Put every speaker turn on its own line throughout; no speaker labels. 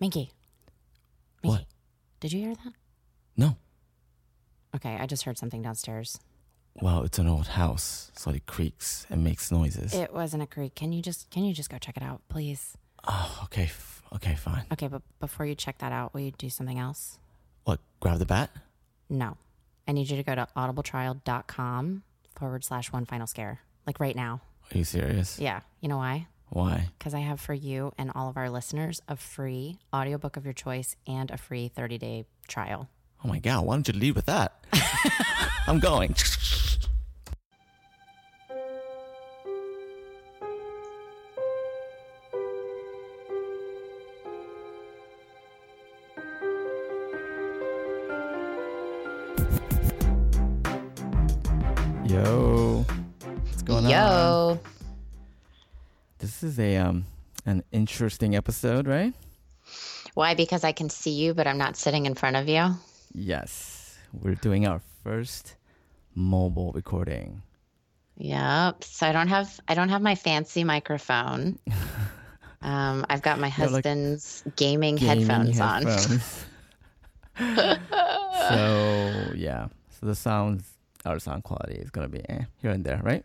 Minky. Minky.
What?
Did you hear that?
No.
Okay, I just heard something downstairs.
Well, it's an old house, so it creaks and makes noises.
It wasn't a creak. Can you just can you just go check it out, please?
oh, okay. F- okay, fine.
Okay, but before you check that out, will you do something else?
What? Grab the bat?
No. I need you to go to audibletrial.com forward slash one final scare. Like right now.
Are you serious?
Yeah. You know why?
Why?
Because I have for you and all of our listeners a free audiobook of your choice and a free 30 day trial.
Oh my god! Why don't you lead with that? I'm going. Interesting episode, right?
Why? Because I can see you, but I'm not sitting in front of you.
Yes, we're doing our first mobile recording.
Yep. So I don't have I don't have my fancy microphone. Um, I've got my
Yeah, like
husband's gaming,
gaming
headphones, on.
so yeah, so the sounds, our sound quality is gonna be eh, here and there, right?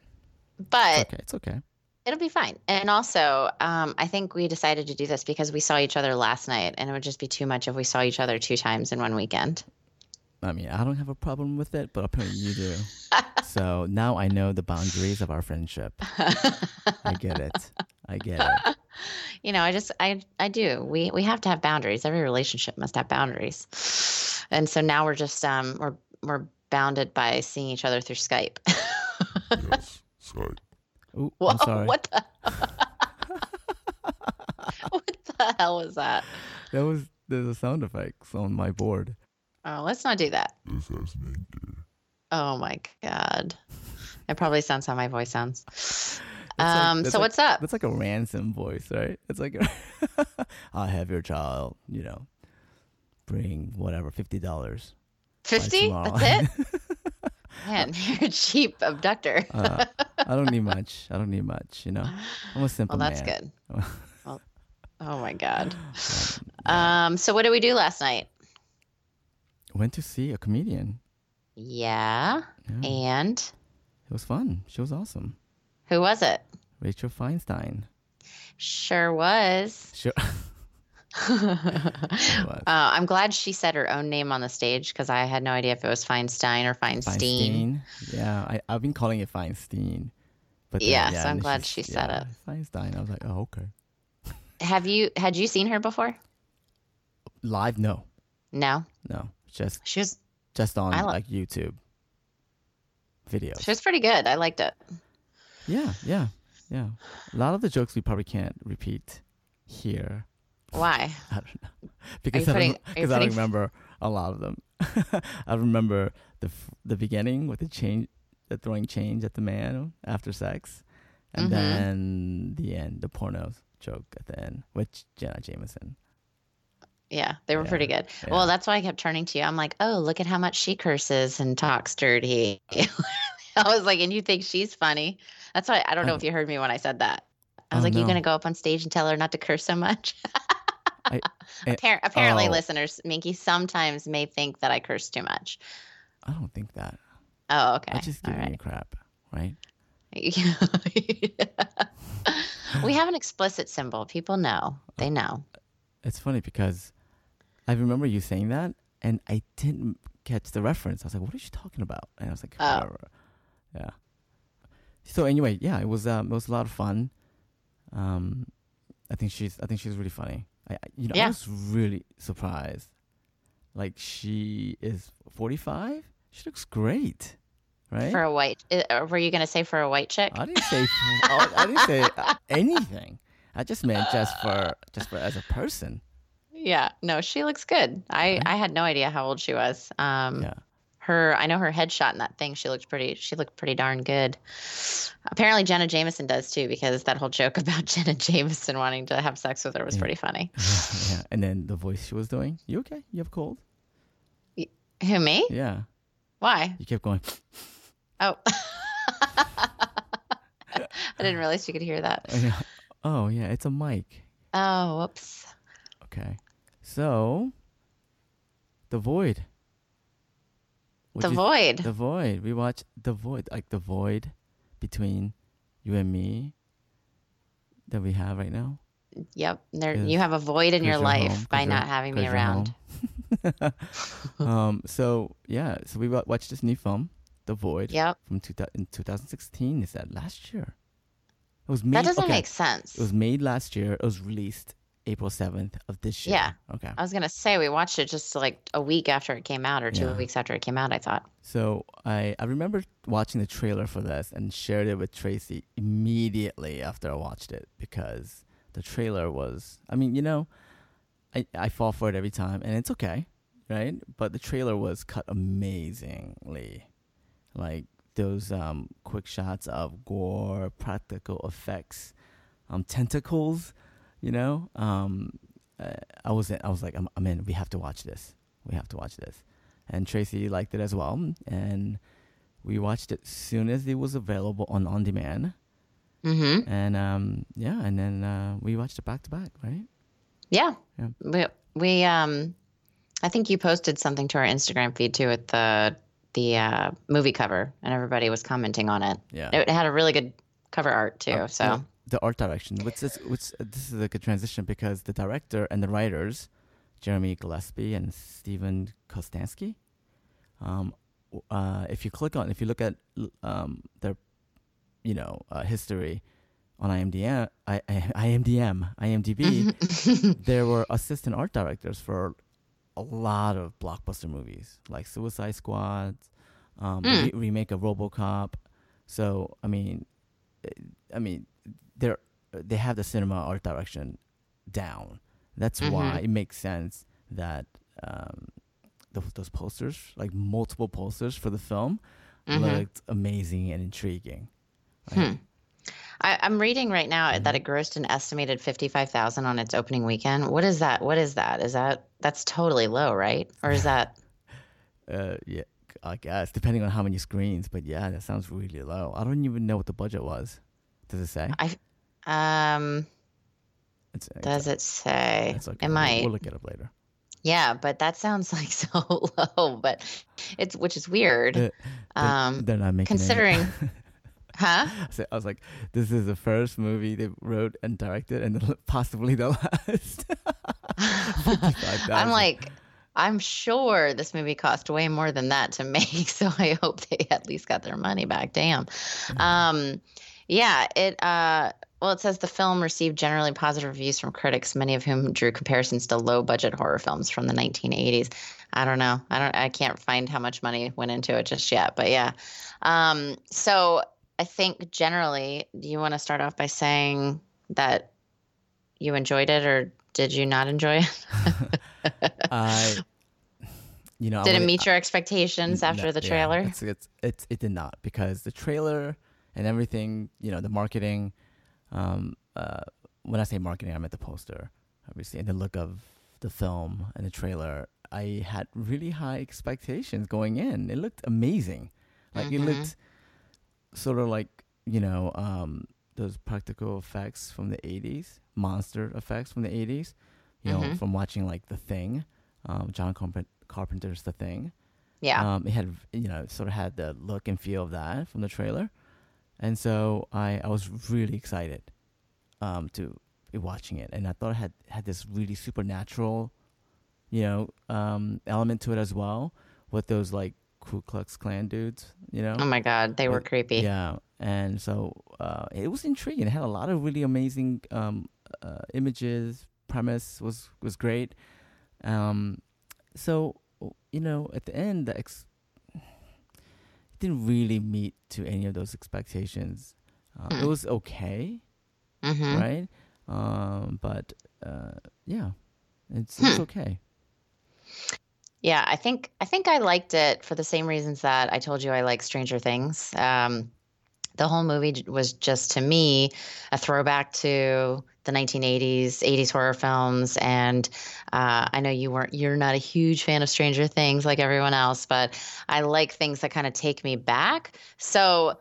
But
Okay, it's okay.
It'll be fine. And also, um, I think we decided to do this because we saw each other last night, and it would just be too much if we saw each other two times in one weekend.
I mean, I don't have a problem with it, but apparently you do. so now I know the boundaries of our friendship. I get it. I get it.
You know, I just I I do. We we have to have boundaries. Every relationship must have boundaries. And so now we're just um we're we're bounded by seeing each other through Skype.
Yes, Skype.
Ooh,
Whoa,
I'm sorry.
what the What the hell was that?
That was there's a sound effects on my board.
Oh, let's not do that.
This has Minky.
Oh my god. It probably sounds how my voice sounds.
like-
Um
that's
so
like-
what's up?
That's like a ransom voice, right? It's like I'll have your child, you know, bring whatever fifty dollars.
50?
tomorrow.
That's it? Man, you're a cheap abductor.
Uh, I don't need much. I don't need much. You know, I'm a simple man.
Well, that's
man.
good. Well, oh my god. Um, so what did we do last night?
Went to see a comedian.
Yeah,
Yeah,
and
it was fun. She was awesome.
who was it?
Rachel Feinstein.
Sure was.
Sure.
Uh, I'm glad she said her own name on the stage because I had no idea if it was Feinstein or Feinstein.
Feinstein. Yeah, I, I've been calling it Feinstein. But then,
Yeah, so I'm glad she said
yeah,
it.
Feinstein. I was like, oh, okay.
Have you had you seen her before?
Live? No,
No,
no. Just
she was
just on
lo-
like YouTube videos.
she was pretty good. I liked it.
Yeah, yeah, yeah. A lot of the jokes we probably can't repeat here.
Why?
I don't know because I
putting-
don't,
are you
because I remember a lot of them. I remember the f- the beginning with the change, the throwing change at the man after sex, and
Mhm.
then the end, the porno joke at the end with Jenna Jameson.
Yeah, they were
Yeah,
pretty good.
yeah.
Well, that's why I kept turning to you. I'm like, oh, look at how much she curses and talks dirty. I was like, and you think she's funny? That's why I don't know
Oh.
if you heard me when I said that. I was
Oh,
like, you gonna go up on stage and tell her not to curse so much?
I-
Appar- apparently,
oh.
listeners, Minky sometimes may think that I curse too much.
I don't think that.
Oh, okay.
I just give you crap, right?
we have an explicit symbol. People know. They know.
It's funny because I remember you saying that, and I didn't catch the reference. I was like, "What are you talking about?" And I was like,
Oh.
"Whatever." "Yeah." So anyway, yeah, it was um, it was a lot of fun. Um, I think she's I think she's really funny. I, you know I was really surprised. Like she is forty five. She looks great, right?
For a white, uh, were you gonna say for a white chick?
I didn't say I I didn't say uh, anything. I just meant just for just for as a person.
Yeah, no, she looks good. I
Right?
I had no idea how old she was. Um,
Yeah.
Her I know her headshot in that thing. She looked pretty. She looked pretty darn good. Apparently, Jenna Jameson does too, because that whole joke about Jenna Jameson wanting to have sex with her was
Yeah.
pretty funny.
yeah. And then the voice she was doing. You okay? You have a cold?
Who me?
Yeah.
Why?
You kept going.
Oh, I didn't realize you could hear that.
Oh yeah, it's a mic.
Oh, whoops.
Okay. So, The Void.
The Void.
The Void. We watched The Void, like the void between you and me that we have right now.
Yep. There, you have a void in your life
home,
by not having me around.
um. So yeah. So we watched this new film, The Void,
Yep.
from two, in 2016. Is that last year? It was made.
That doesn't
okay,
make sense.
It was made last year. It was released April 7th of this year.
Yeah.
Okay.
I was gonna say we watched it just like a week after it came out, or two
Yeah.
weeks after it came out. I thought.
So I I remember watching the trailer for this and shared it with Tracy immediately after I watched it because the trailer was I mean, you know, I I fall for it every time and it's okay, right? But the trailer was cut amazingly. Like those um quick shots of gore, practical effects, um tentacles, you know? Um uh, I was I was like I'm, I'm in. We have to watch this. We have to watch this and Tracy liked it as well. And we watched it as soon as it was available on on demand.
Mm-hmm.
And um, yeah, and then uh, we watched it back to back, right?
Yeah.
Yeah.
We we um, I think you posted something to our Instagram feed too with the the uh, movie cover, and everybody was commenting on it.
Yeah.
It had a really good cover art too.
Uh,
so
the, art direction, which is which this is a good transition because the director and the writers, Jeremy Gillespie and Steven Kostanski, um, uh, if you click on, if you look at um, their, you know, uh, history on IMDM, I, I, IMDM, IMDb, there were assistant art directors for a lot of blockbuster movies like Suicide Squad, um,
Mm.
re- remake of RoboCop. So I mean, I mean, they're they have the cinema art direction down. That's why
Mhm.
it makes sense that um, those, those posters, like multiple posters for the film,
Mhm.
looked amazing and intriguing.
Hmm. I, I'm reading right now
Mm-hmm.
that it grossed an estimated fifty-five thousand on its opening weekend. What is that? What is that? Is that that's totally low, right? Or is that?
Uh, yeah, I guess depending on how many screens, but yeah, that sounds really low. I don't even know what the budget was. Does it say?
Um,
It's,
does it say?
okay.
It
We'll-
might.
We'll look it up later.
Yeah, but that sounds like so low. But it's which is weird.
They're-
Um,
they're not making
considering, huh?
So I was like, this is the first movie they wrote and directed, and possibly the last.
I'm like, I'm sure this movie cost way more than that to make. So I hope they at least got their money back. Damn. Um, yeah, it. Uh, well, it says the film received generally positive reviews from critics, many of whom drew comparisons to low-budget horror films from the 1980s. I don't know. I don't. I can't find how much money went into it just yet. But yeah. Um, so I think generally, do you want to start off by saying that you enjoyed it, or did you not enjoy it?
I, you know, I
Did it
wanna-
meet your expectations
N-
after
no,
the
yeah,
trailer?
it's, it's, it's, it did not because the trailer and everything, you know, the marketing. Um, uh, when I say marketing, I meant the poster, obviously, and the look of the film and the trailer. I had really high expectations going in. It looked amazing. Like it
Mhm.
looked sort of like you know um, those practical effects from the '80s, monster effects from the '80s. You know,
Mhm.
from watching like The Thing, um, John Carpen- Carpenter's The Thing.
Yeah.
Um, it had you know sort of had the look and feel of that from the trailer, and so I I was really excited um, to be watching it, and I thought it had had this really supernatural, you know, um, element to it as well with those like Ku Klux Klan dudes, you know.
oh my God, they were creepy.
Yeah, and so uh, it was intriguing. It had a lot of really amazing um, uh, images. Premise was was great. Um, so you know, at the end, the ex- didn't really meet to any of those expectations. Uh, It
Hmm.
was okay,
hmm
right? Um, but uh, yeah, it's it's
Hmm.
okay.
Yeah, I think I think I liked it for the same reasons that I told you I like Stranger Things. Um, the whole movie was just to me a throwback to the 1980s, 80s horror films, and uh, I know you weren't you're not a huge fan of Stranger Things like everyone else, but I like things that kind of take me back. So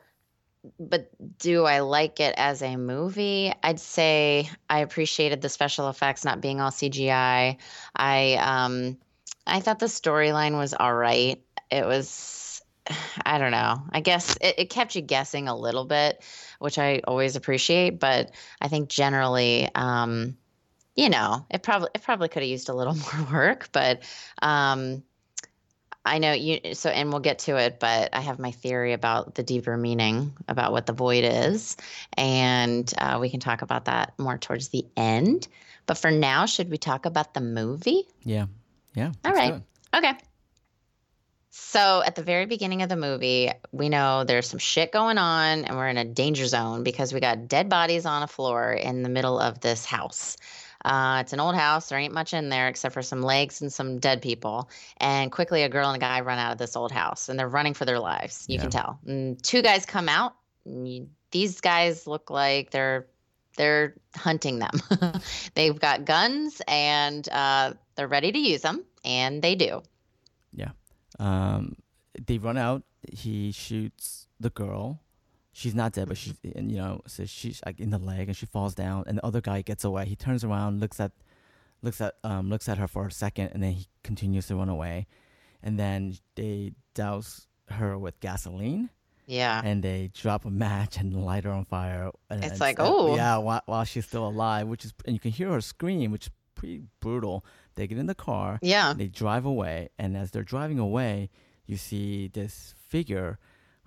but do I like it as a movie? I'd say I appreciated the special effects not being all CGI. I um I thought the storyline was all right. It was I don't know. I guess it, it kept you guessing a little bit, which I always appreciate, but I think generally um you know, it probably it probably could have used a little more work, but um I know you so and we'll get to it, but I have my theory about the deeper meaning about what the void is, and uh, we can talk about that more towards the end. But for now, should we talk about the movie?
Yeah. Yeah.
All right. Okay. So at the very beginning of the movie, we know there's some shit going on and we're in a danger zone because we got dead bodies on a floor in the middle of this house. Uh, it's an old house. There ain't much in there except for some legs and some dead people. And quickly, a girl and a guy run out of this old house and they're running for their lives. You can tell. And two guys come out. you- these guys look like they're they're hunting them. They've got guns and uh, they're ready to use them, and they do.
Um, they run out. He shoots the girl. She's not dead, but she's and you know, so she's like in the leg, and she falls down. And the other guy gets away. He turns around, looks at, looks at, um, looks at her for a second, and then he continues to run away. And then they douse her with gasoline,
Yeah.
and they drop a match and light her on fire. And,
It's like, "Oh."
yeah, while, while she's still alive, which is, and you can hear her scream, which is pretty brutal. They get in the car.
Yeah.
They drive away, and as they're driving away, you see this figure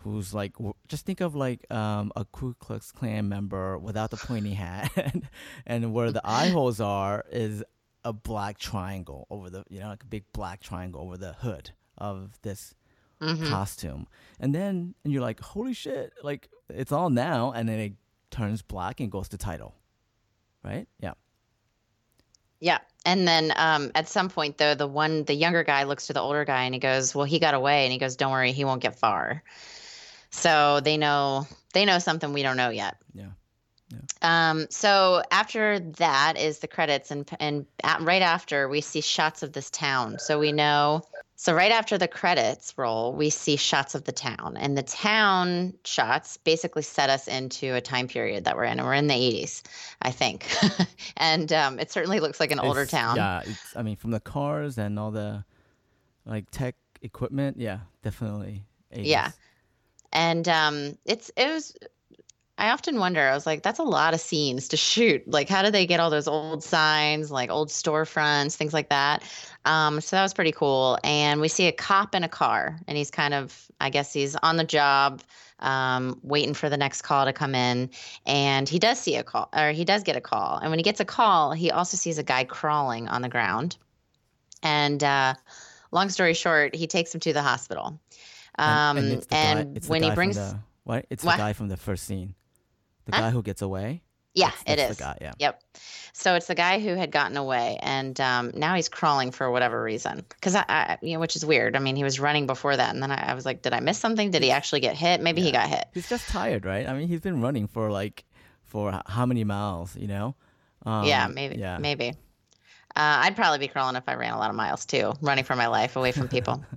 who's like, just think of like um, a Ku Klux Klan member without the pointy hat, and where the eye holes are is a black triangle over the, you know, like a big black triangle over the hood of this
Mhm.
costume. And then, and you're like, holy shit, like it's all now, and then it turns black and goes to title, right? Yeah.
Yeah. And then um, at some point, though, the one, the younger guy looks to the older guy and he goes, Well, he got away. And he goes, Don't worry, he won't get far. So they know, they know something we don't know yet.
Yeah. yeah.
Um, so after that is the credits, and and at, right after we see shots of this town. So we know. So right after the credits roll, we see shots of the town, and the town shots basically set us into a time period that we're in, and we're in the '80s, I think, and um, it certainly looks like an older town.
Yeah, it's, I mean, from the cars and all the like tech equipment, yeah, definitely. 80s.
Yeah. and um, it's it was. I often wonder. I was like, that's a lot of scenes to shoot. Like, how do they get all those old signs, like old storefronts, things like that? Um, so that was pretty cool. And we see a cop in a car, and he's kind of, I guess, he's on the job, um, waiting for the next call to come in. And he does see a call, or he does get a call. And when he gets a call, he also sees a guy crawling on the ground. And uh, long story short, he takes him to the hospital. Um,
and, it's the
and
guy,
when he brings,
the, what? It's
What?
the guy from the first scene. The
Huh?
guy who gets away.
yeah,
That's-
it
that's
is.
The guy, yeah.
Yep. So it's the guy who had gotten away, and um, now he's crawling for whatever reason. Because I, I, you know, which is weird. I mean, he was running before that, and then I, I was like, did I miss something? Did he actually get hit? Maybe he got hit.
He's just tired, right? I mean, he's been running for like for how many miles? You know. Um,
yeah, maybe.
Yeah.
Maybe. Uh, I'd probably be crawling if I ran a lot of miles too, running for my life away from people.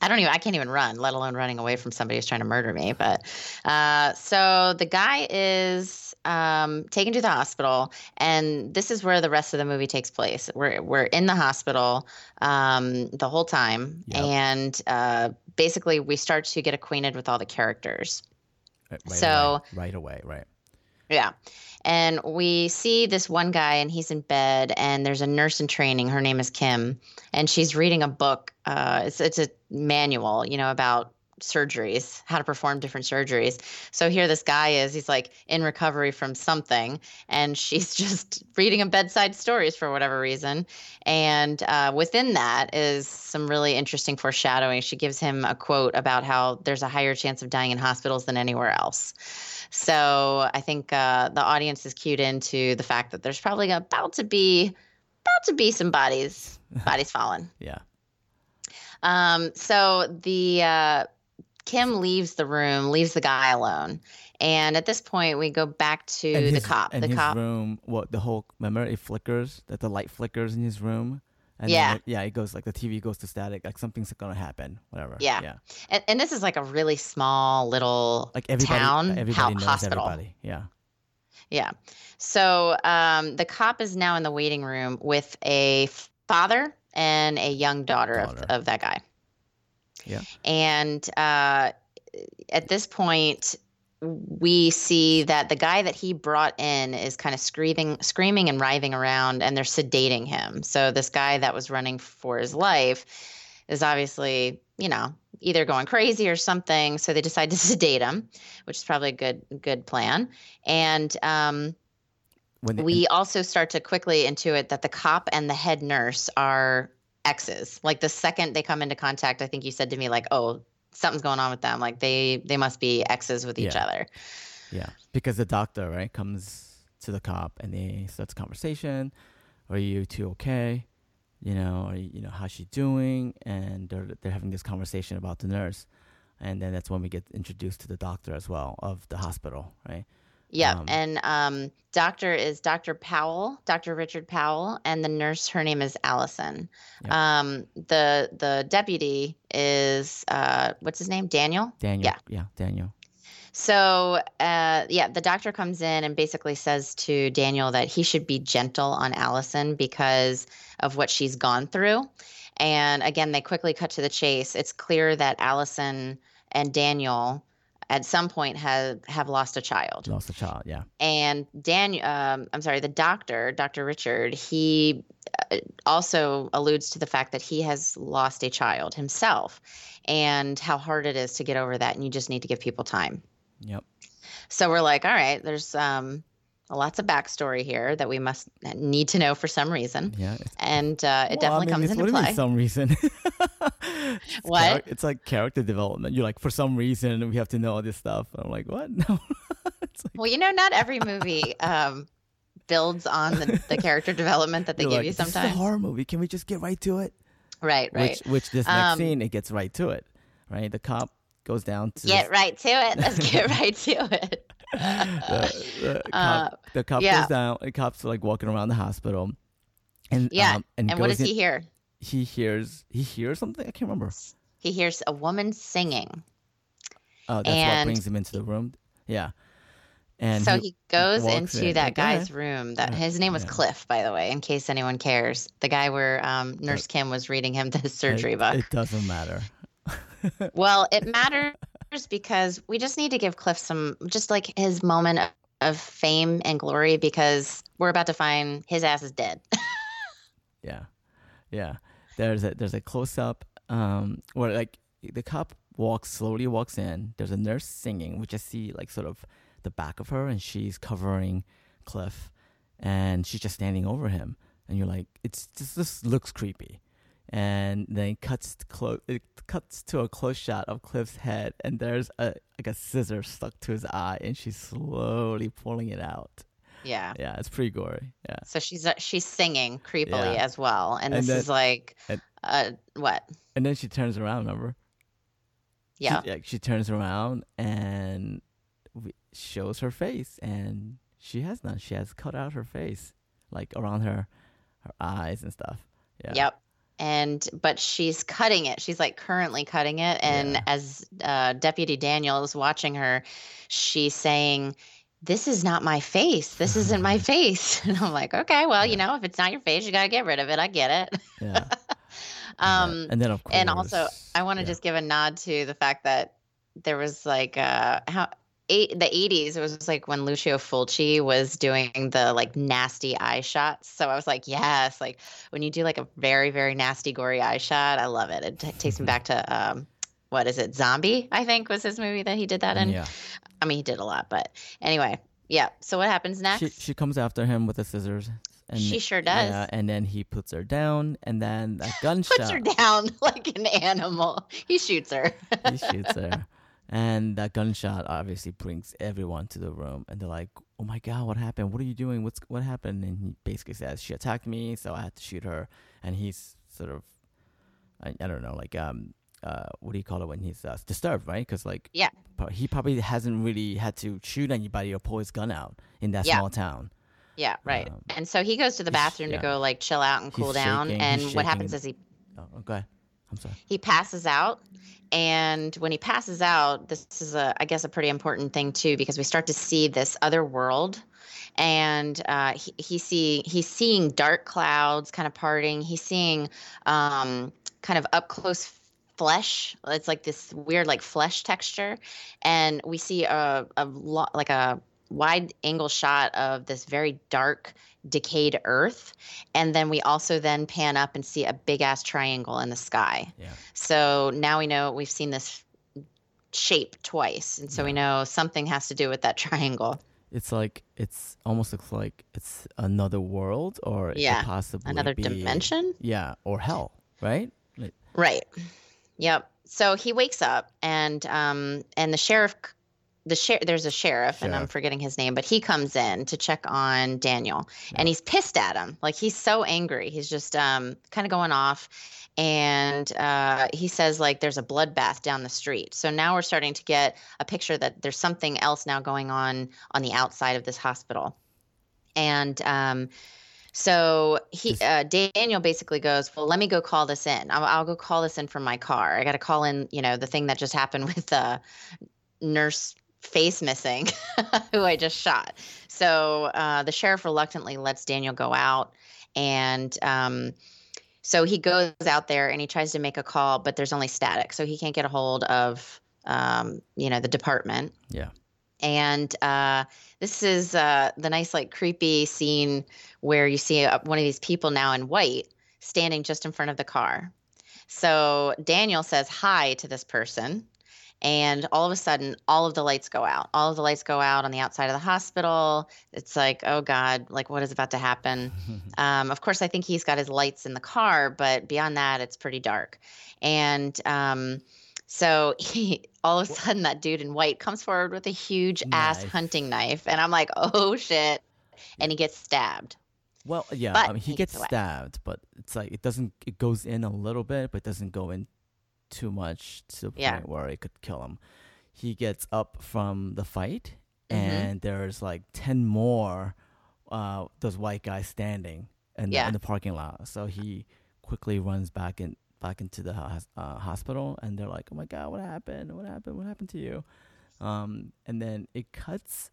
I don't even. I can't even run, let alone running away from somebody who's trying to murder me. But uh, so the guy is um, taken to the hospital, and this is where the rest of the movie takes place. We're we're in the hospital um, the whole time,
Yep.
and uh, basically we start to get acquainted with all the characters.
Right, right
So-
away, right away, right.
Yeah. And we see this one guy, and he's in bed, and there's a nurse in training. Her name is Kim, and she's reading a book. Uh, it's it's a manual, you know, about surgeries, how to perform different surgeries. So here this guy is, he's like in recovery from something, and she's just reading him bedside stories for whatever reason. And uh, within that is some really interesting foreshadowing. She gives him a quote about how there's a higher chance of dying in hospitals than anywhere else. So I think uh, the audience is cued into the fact that there's probably about to be about to be some bodies bodies falling.
Yeah.
Um, so the uh, Kim leaves the room, leaves the guy alone, and at this point we go back to
And
the
his-
cop. The
his
cop.
room, what the whole remember it flickers that the light flickers in his room, And
Yeah.
it, yeah, it goes like the TV goes to static, like something's gonna happen, whatever.
Yeah.
yeah.
And, and this is like a really small little
Like everybody,
town
everybody
ho- hospital.
everybody. Yeah,
Yeah. So um, the cop is now in the waiting room with a father and a young daughter,
Daughter.
Of, of that guy.
Yeah.
And uh, at this point, we see that the guy that he brought in is kind of screaming, screaming and writhing around, and they're sedating him. So this guy that was running for his life is obviously, you know, either going crazy or something. So they decide to sedate him, which is probably a good good plan. And um,
when they-
we also start to quickly intuit that the cop and the head nurse are exes. Like the second they come into contact, I think you said to me like, "Oh, something's going on with them. Like they they must be exes with each
Yeah.
other."
Yeah, because the doctor right comes to the cop and they starts a conversation. Are you two okay? You know, are you, you know how's she doing? And they're they're having this conversation about the nurse, and then that's when we get introduced to the doctor as well of the hospital, right?
Yep.
Um,
and um, doctor is Dr. Powell, Dr. Richard Powell, and the nurse, her name is Allison.
Yeah.
Um, the the deputy is uh, what's his name? Daniel.
Daniel.
Yeah.
Yeah, Daniel.
So, uh, yeah, the doctor comes in and basically says to Daniel that he should be gentle on Allison because of what she's gone through. And again, they quickly cut to the chase. It's clear that Allison and Daniel at some point have have lost a child.
Lost a child. Yeah.
And Daniel, um, I'm sorry, the doctor, Dr. Richard, he uh, also alludes to the fact that he has lost a child himself and how hard it is to get over that. And you just need to give people time.
Yep.
So we're like, all right, there's um, lots of backstory here that we must need to know for some reason.
Yeah.
And uh, it
Well, I
definitely
mean,
comes into
what do you mean
play.
some reason. It's
What?
charac- it's like character development. You're like, for some reason, we have to know all this stuff. I'm like, what? No. like,
Well, you know, not every movie um, builds on the, the character development that they
you're
give
like,
you
This is
sometimes.
a horror movie. Can we just get right to it?
Right, right.
Which, which this next
Um,
scene, it gets right to it. Right. The cop goes down to
Get right to it. Let's get right to it.
The, the
Uh,
cop, the cop
yeah.
goes down. The cop's like walking around the hospital, and
Yeah,
um, and,
And what does he hear?
He hears he hears something. I can't remember.
He hears a woman singing.
Oh, that's what brings him into the room. Yeah, and
so he goes into
in,
that
like, "Go ahead."
guy's room. That his name was
yeah.
Cliff, by the way, in case anyone cares. The guy where um, Nurse Kim was reading him the surgery
it,
book.
It doesn't matter.
Well, it matters because we just need to give Cliff some, just like his moment of, fame and glory, because we're about to find his ass is dead.
Yeah, yeah. There's a there's a close up um where like the cop walks slowly walks in. There's a nurse singing. We just see like sort of the back of her, and she's covering Cliff, and she's just standing over him. And you're like, it's just this looks creepy. And then cuts to close. It cuts to a close shot of Cliff's head, and there's a like a scissor stuck to his eye, and she's slowly pulling it out.
yeah.
Yeah, it's pretty gory. Yeah.
So she's uh, she's singing creepily
Yeah.
as well, and,
And
this
then-
is like,
and-
uh, what?
And then she turns around. Remember? She-
Yeah.
like she turns around and shows her face, and she has none. She has cut out her face, like around her, her eyes and stuff. Yeah.
Yep. And but she's cutting it. She's like currently cutting it. And
Yeah.
as uh, Deputy Daniel is watching her, she's saying, "This is not my face. This isn't my face." And I'm like, "Okay, well, you know, if it's not your face, you got to get rid of it. I get it."
Yeah.
um,
and then of course.
and also, I want to
yeah.
just give a nod to the fact that there was like uh, how eight the 80s it was like when lucio fulci was doing the like nasty eye shots so i was like yes like when you do like a very very nasty gory eye shot i love it it t- takes me back to um what is it zombie i think was his movie that he did that in
yeah.
i mean he did a lot but anyway yeah so what happens next
She she comes after him with the scissors. And
She sure does.
Yeah, and then he puts her down, and then that gunshot.
puts her down like an animal he shoots her
he shoots her. And that gunshot obviously brings everyone to the room, and they're like, "Oh my god, what happened? What are you doing? What's what happened?" And he basically says, "She attacked me, so I had to shoot her." And he's sort of, I, I don't know, like um, uh, what do you call it when he's uh, disturbed, right? Because like,
Yeah.
he probably hasn't really had to shoot anybody or pull his gun out in that
Yeah.
small town.
Yeah, right.
Um,
and so he goes to the bathroom
yeah.
to go like chill out and
He's
cool down.
shaking, he's
and what happens
and-
is he
Oh, oh, go ahead. I'm sorry.
he passes out. And when he passes out this is a i guess a pretty important thing too because we start to see this other world. And uh, he, he see he's seeing dark clouds kind of parting. He's seeing um, kind of up close flesh. It's like this weird like flesh texture. And we see a, a lo- like a wide angle shot of this very dark decayed earth and then we also then pan up and see a big ass triangle in the sky
Yeah.
so now we know we've seen this shape twice. And so we know something has to do with that triangle.
It's like it's almost looks like it's another world, or it
Yeah,
possibly
Another
be,
dimension?
Yeah, or hell, right?
Right. Yep. So he wakes up and um and the sheriff the sheriff there's a sheriff, and I'm forgetting his name, but he comes in to check on Daniel and he's pissed at him. Like he's so angry. He's just um kind of going off and uh, he says like there's a bloodbath down the street. So now we're starting to get a picture that there's something else now going on on the outside of this hospital. And um so he uh, Daniel basically goes, "Well, let me go call this in. I'll, I'll go call this in from my car. I got to call in, you know, the thing that just happened with the nurse face missing, who I just shot." So uh, the sheriff reluctantly lets Daniel go out, and um, so he goes out there and he tries to make a call, but there's only static, so he can't get a hold of, um, you know, the department.
Yeah,
and uh, this is uh, the nice like creepy scene where you see uh, one of these people now in white standing just in front of the car. So daniel says hi to this person and all of a sudden all of the lights go out. All of the lights go out on the outside of the hospital. It's like oh god like what is about to happen? Um, of course i think he's got his lights in the car but beyond that it's pretty dark. And um, so he all of a sudden that dude in white comes forward with a huge ass hunting knife and i'm like oh shit. And he gets stabbed.
Well, yeah,
But
I mean, he
he
gets
gets away.
stabbed, but it's like it doesn't. It goes in a little bit, but it doesn't go in too much to the
Yeah.
point where it could kill him. He gets up from the fight,
Mhm.
and there's like ten more uh, those white guys standing in,
Yeah.
the, in the parking lot. So he quickly runs back in back into the uh, hospital, and they're like, "Oh my god, what happened? What happened? What happened to you?" Um, and then it cuts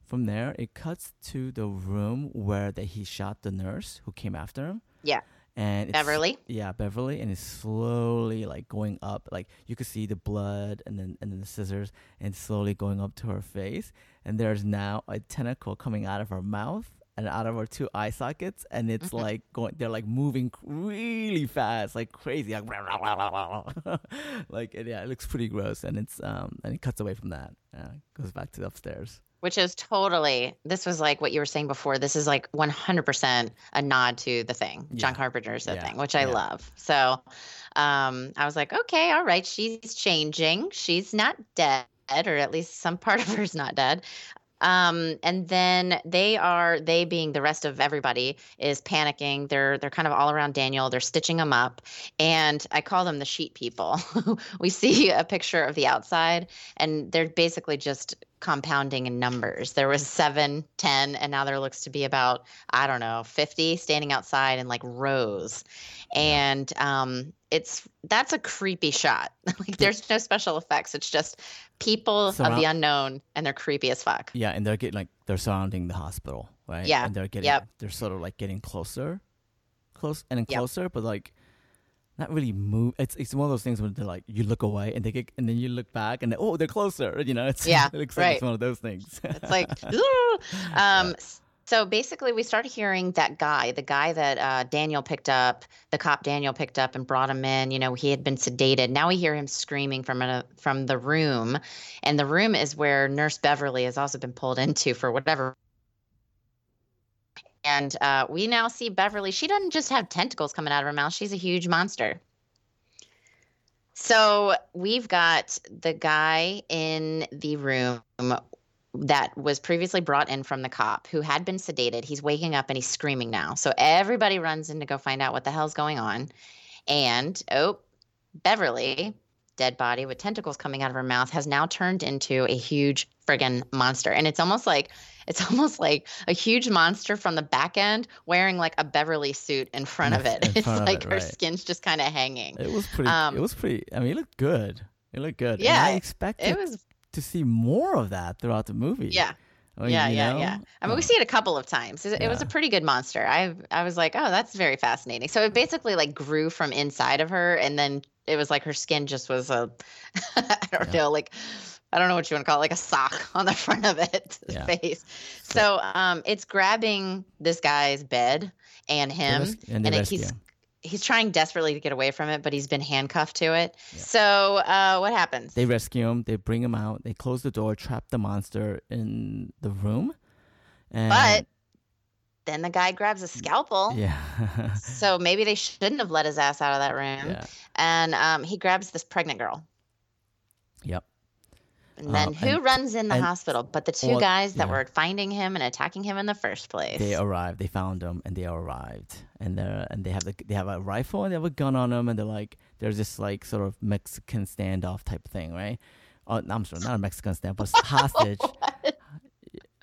from there. It cuts to the room where that he shot the nurse who came after him.
Yeah.
And it's,
beverly
Yeah, Beverly, and it's slowly like going up. Like you could see the blood, and then and then the scissors, and slowly going up to her face. And there's now a tentacle coming out of her mouth and out of her two eye sockets, and it's
Mhm.
like going. They're like moving really fast, like crazy, like like yeah, it looks pretty gross. And it's um and it cuts away from that. Uh, goes back to the upstairs.
Which is totally this was like what you were saying before this is like 100% a nod to the thing john carpenter's the
Yeah.
thing which i
Yeah.
love so um i was like okay all right she's changing she's not dead or at least some part of her is not dead um and then they are they being the rest of everybody is panicking. They're they're kind of all around daniel. They're stitching him up. And i call them the sheet people. We see a picture of the outside and they're basically just compounding in numbers. There was seven ten and now there looks to be about i don't know 50 standing outside in like rows. And um it's that's a creepy shot like there's no special effects it's just people of the unknown and they're creepy as fuck
Yeah, and they're getting like they're surrounding the hospital, right?
Yeah,
and they're getting
yep.
they're sort of like getting closer, close and then
Yep.
closer, but like not really move. It's it's one of those things where they're like you look away and they get and then you look back and oh they're closer. You know, it's
Yeah,
it looks like it's one of those things.
It's like, um, so basically, we started hearing that guy, the guy that uh, Daniel picked up, the cop Daniel picked up and brought him in. You know, he had been sedated. Now we hear him screaming from a, from the room, and the room is where Nurse Beverly has also been pulled into for whatever. And uh, we now see Beverly. She doesn't just have tentacles coming out of her mouth; she's a huge monster. So we've got the guy in the room that was previously brought in from the cop who had been sedated. He's waking up and he's screaming now. So everybody runs in to go find out what the hell's going on. And oh, Beverly, dead body with tentacles coming out of her mouth, has now turned into a huge friggin' monster. And it's almost like it's almost like a huge monster from the back end wearing like a Beverly suit in front of it.
In
It's
of
like
it,
her
right.
skin's just kind of hanging.
It was pretty.
Um,
it was pretty. I mean, it looked good. It looked good.
Yeah,
and I expected
It was
to see more of that throughout the movie.
yeah. Yeah, yeah,
know?
yeah. I mean, we see it a couple of times. It, it was a pretty good monster. I I was like, oh, that's very fascinating. So it basically like grew from inside of her, and then it was like her skin just was a, I don't
Yeah.
know, like I don't know what you want to call it, like a sock on the front of it,
Yeah.
face. So um, it's grabbing this guy's bed and him,
and
and it,
rescue
he's trying desperately to get away from it, but he's been handcuffed to it.
Yeah.
So uh, what happens?
They rescue him. They bring him out. They close the door, trap the monster in the room. And
but then the guy grabs a scalpel.
yeah,
So maybe they shouldn't have let his ass out of that room.
yeah,
And um, he grabs this pregnant girl.
yep.
And then
Uh,
who
and-
runs in the
and-
hospital? But the two
well,
guys that
yeah.
were finding him and attacking him in the first place.
They arrived. They found him, and they arrived, and they and they have the, they have a rifle and they have a gun on them, and they're like there's this like sort of Mexican standoff type thing, right? Oh, I'm sorry, not a Mexican standoff, but hostage.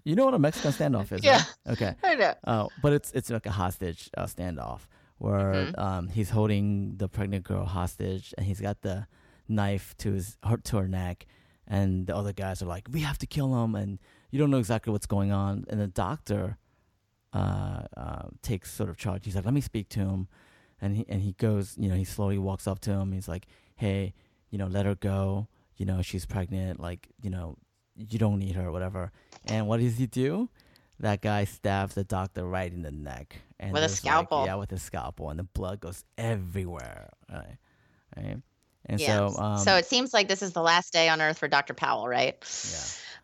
You know what a Mexican standoff is,
Yeah.
right? Okay.
I know.
Oh, but it's it's like a hostage uh, standoff where
Mhm.
um, he's holding the pregnant girl hostage, and he's got the knife to his her, to her neck, and the other guys are like, "We have to kill him," and you don't know exactly what's going on, and the doctor uh, uh, takes sort of charge. He's like, "Let me speak to him," and he and he goes, you know, he slowly walks up to him. He's like, "Hey, you know, let her go. You know, she's pregnant. Like, you know, you don't need her, whatever." And what does he do? That guy stabs the doctor right in the neck, and
With a
there's, like-
scalpel.
yeah, with a scalpel, and the blood goes everywhere. Right, right. And
yeah.
so, um,
so it seems like this is the last day on Earth for Dr. Powell, right?
yeah,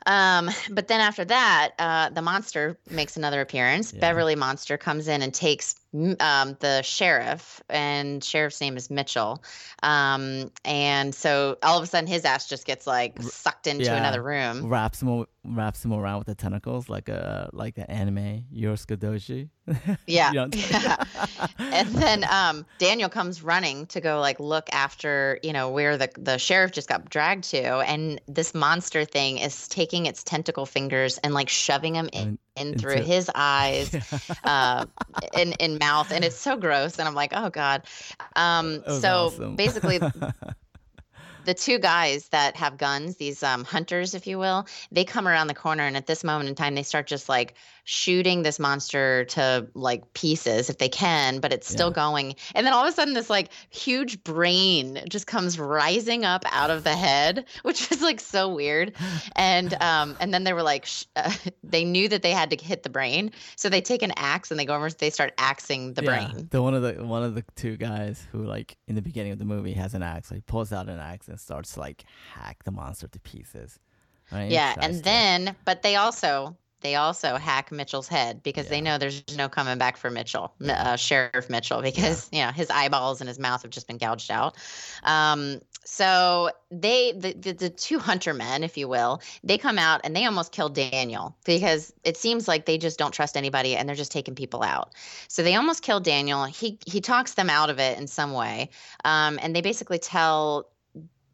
Um, but then after that, uh, the monster makes another appearance.
Yeah.
Beverly Monster comes in and takes um, the sheriff, and sheriff's name is Mitchell. Um, and so all of a sudden, his ass just gets like sucked into
yeah.
another room.
wraps him wraps him around with the tentacles like a like the anime Yosuke
Yeah. Yeah. and then um, Daniel comes running to go like look after you know where the the sheriff just got dragged to, and this monster thing is taking its tentacle fingers and like shoving them in, in through
into-
his eyes, uh, in in mouth, and it's so gross. And I'm like, oh god. Um, so
awesome.
basically, the two guys that have guns, these um, hunters, if you will, they come around the corner, and at this moment in time, they start just like shooting this monster to like pieces if they can, but it's still
Yeah.
going. And then all of a sudden, this like huge brain just comes rising up out of the head, which is like so weird. And um, and then they were like, sh- uh, they knew that they had to hit the brain, so they take an axe and they go over, they start axing the
yeah,
brain.
the one of the one of the two guys who like in the beginning of the movie has an axe like pulls out an axe and starts to, like hack the monster to pieces right
Yeah, and
to-
then but they also they also hack Mitchell's head because they know there's no coming back for Mitchell, uh, Sheriff Mitchell, because you know his eyeballs and his mouth have just been gouged out. Um, so they the, the the two hunter men, if you will, they come out and they almost kill Daniel because it seems like they just don't trust anybody and they're just taking people out. So they almost kill Daniel. He he talks them out of it in some way, um, and they basically tell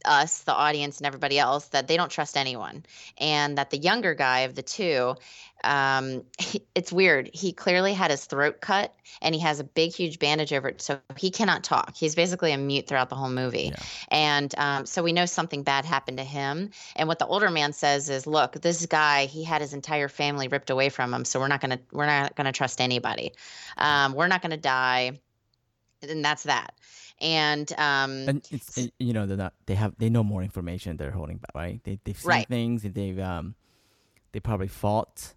us, the audience, and everybody else that they don't trust anyone, and that the younger guy of the two, um, he- it's weird. He clearly had his throat cut, and he has a big, huge bandage over it, so he cannot talk. He's basically a mute throughout the whole movie,
Yeah.
and um, so we know something bad happened to him. And what the older man says is, "Look, this guy, he had his entire family ripped away from him, so we're not gonna, we're not gonna trust anybody. Um, we're not gonna die." And that's that. And um,
and it's and, you know they're not they have they know more information they're holding back right they they've seen
Right.
things and they've um they probably fought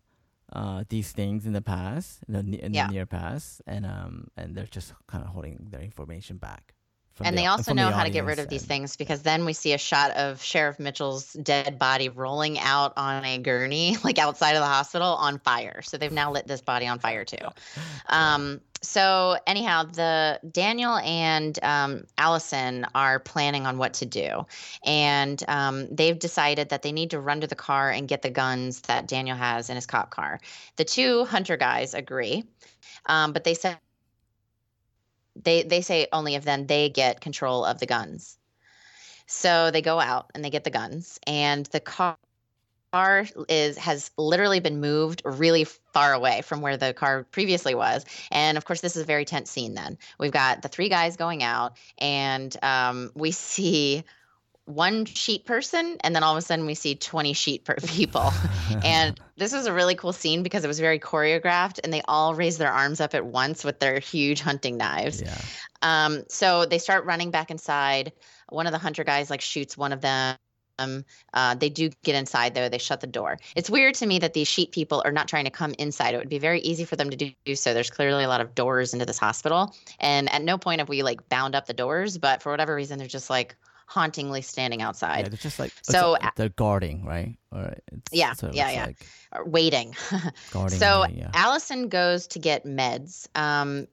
uh these things in the past in the, in
Yeah.
the near past and um and they're just kind of holding their information back
and
the
they also
from the
know how to get rid of these things because then we see a shot of Sheriff Mitchell's dead body rolling out on a gurney, like outside of the hospital, on fire. So they've now lit this body on fire too. Um, so anyhow, the Daniel and um, Allison are planning on what to do, and um, they've decided that they need to run to the car and get the guns that Daniel has in his cop car. The two hunter guys agree, um, but they said they they say only if then they get control of the guns. So they go out and they get the guns, and the car car is has literally been moved really far away from where the car previously was and of course this is a very tense scene then we've got the three guys going out and um, we see one sheet person and then all of a sudden we see 20 sheet per people and this was a really cool scene because it was very choreographed and they all raise their arms up at once with their huge hunting knives
yeah.
um, so they start running back inside one of the hunter guys like shoots one of them uh, they do get inside though. They shut the door. It's weird to me that these sheet people are not trying to come inside. It would be very easy for them to do, do so. There's clearly a lot of doors into this hospital, and at no point have we like bound up the doors. But for whatever reason, they're just like hauntingly standing outside.
Yeah, they're just like
So,
it's- they're guarding, right? Or it's,
Yeah,
so
yeah, yeah.
Like
waiting.
guarding.
so
yeah.
Allison goes to get meds um,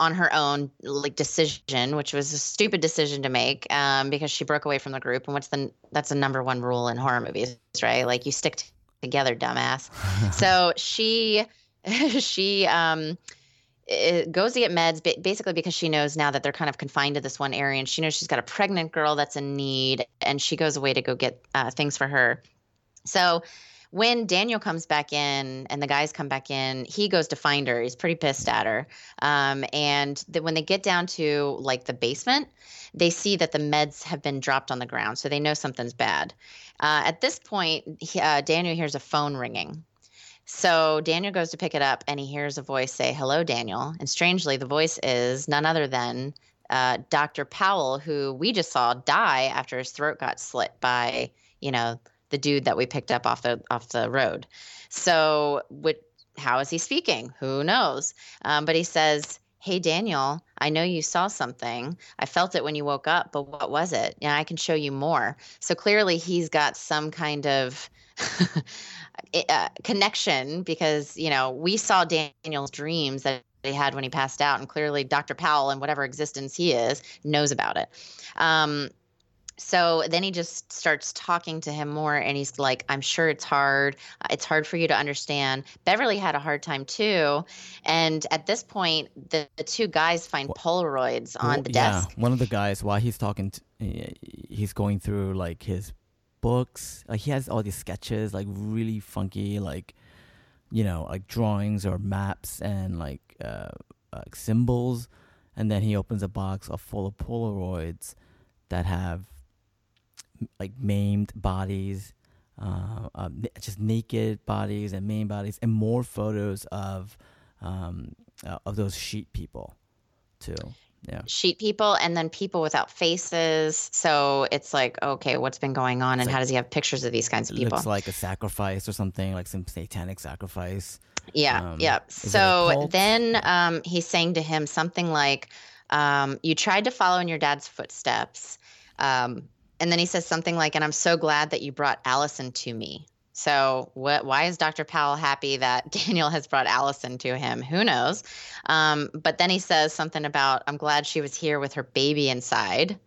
on her own, like decision, which was a stupid decision to make um, because she broke away from the group. And what's the that's the number one rule in horror movies, right? Like you stick together, dumbass. so she she um it goes to get meds basically because she knows now that they're kind of confined to this one area and she knows she's got a pregnant girl that's in need and she goes away to go get uh, things for her so when Daniel comes back in and the guys come back in, he goes to find her. He's pretty pissed at her. Um, and the, when they get down to like the basement, they see that the meds have been dropped on the ground. So they know something's bad. Uh, at this point, he, uh, Daniel hears a phone ringing. So Daniel goes to pick it up and he hears a voice say, Hello, Daniel. And strangely, the voice is none other than uh, Dr. Powell, who we just saw die after his throat got slit by, you know, the dude that we picked up off the off the road. So, what? How is he speaking? Who knows? Um, but he says, "Hey, Daniel, I know you saw something. I felt it when you woke up, but what was it? And I can show you more." So clearly, he's got some kind of uh, connection because you know we saw Daniel's dreams that he had when he passed out, and clearly Dr. Powell, and whatever existence he is, knows about it. Um, so then he just starts talking to him more and he's like i'm sure it's hard it's hard for you to understand beverly had a hard time too and at this point the, the two guys find polaroids on the
yeah,
desk
one of the guys while he's talking, to, he's going through like his books. Like he has all these sketches, like really funky, like you know, like drawings or maps and like uh, like symbols. And then he opens a box of full of Polaroids that have like maimed bodies, uh, uh, just naked bodies and maimed bodies, and more photos of um, uh, of those sheet people too. Yeah.
sheet people and then people without faces so it's like okay what's been going on and
It's
how does he have pictures of these kinds of people
looks like a sacrifice or something, like some satanic sacrifice.
Yeah,
Um,
yeah.
is it a
So then um, he's saying to him something like, um, "You tried to follow in your dad's footsteps," um, and then he says something like, "And I'm so glad that you brought Allison to me." So what? Why is Dr. Powell happy that Daniel has brought Allison to him? Who knows? Um, but then he says something about, "I'm glad she was here with her baby inside,"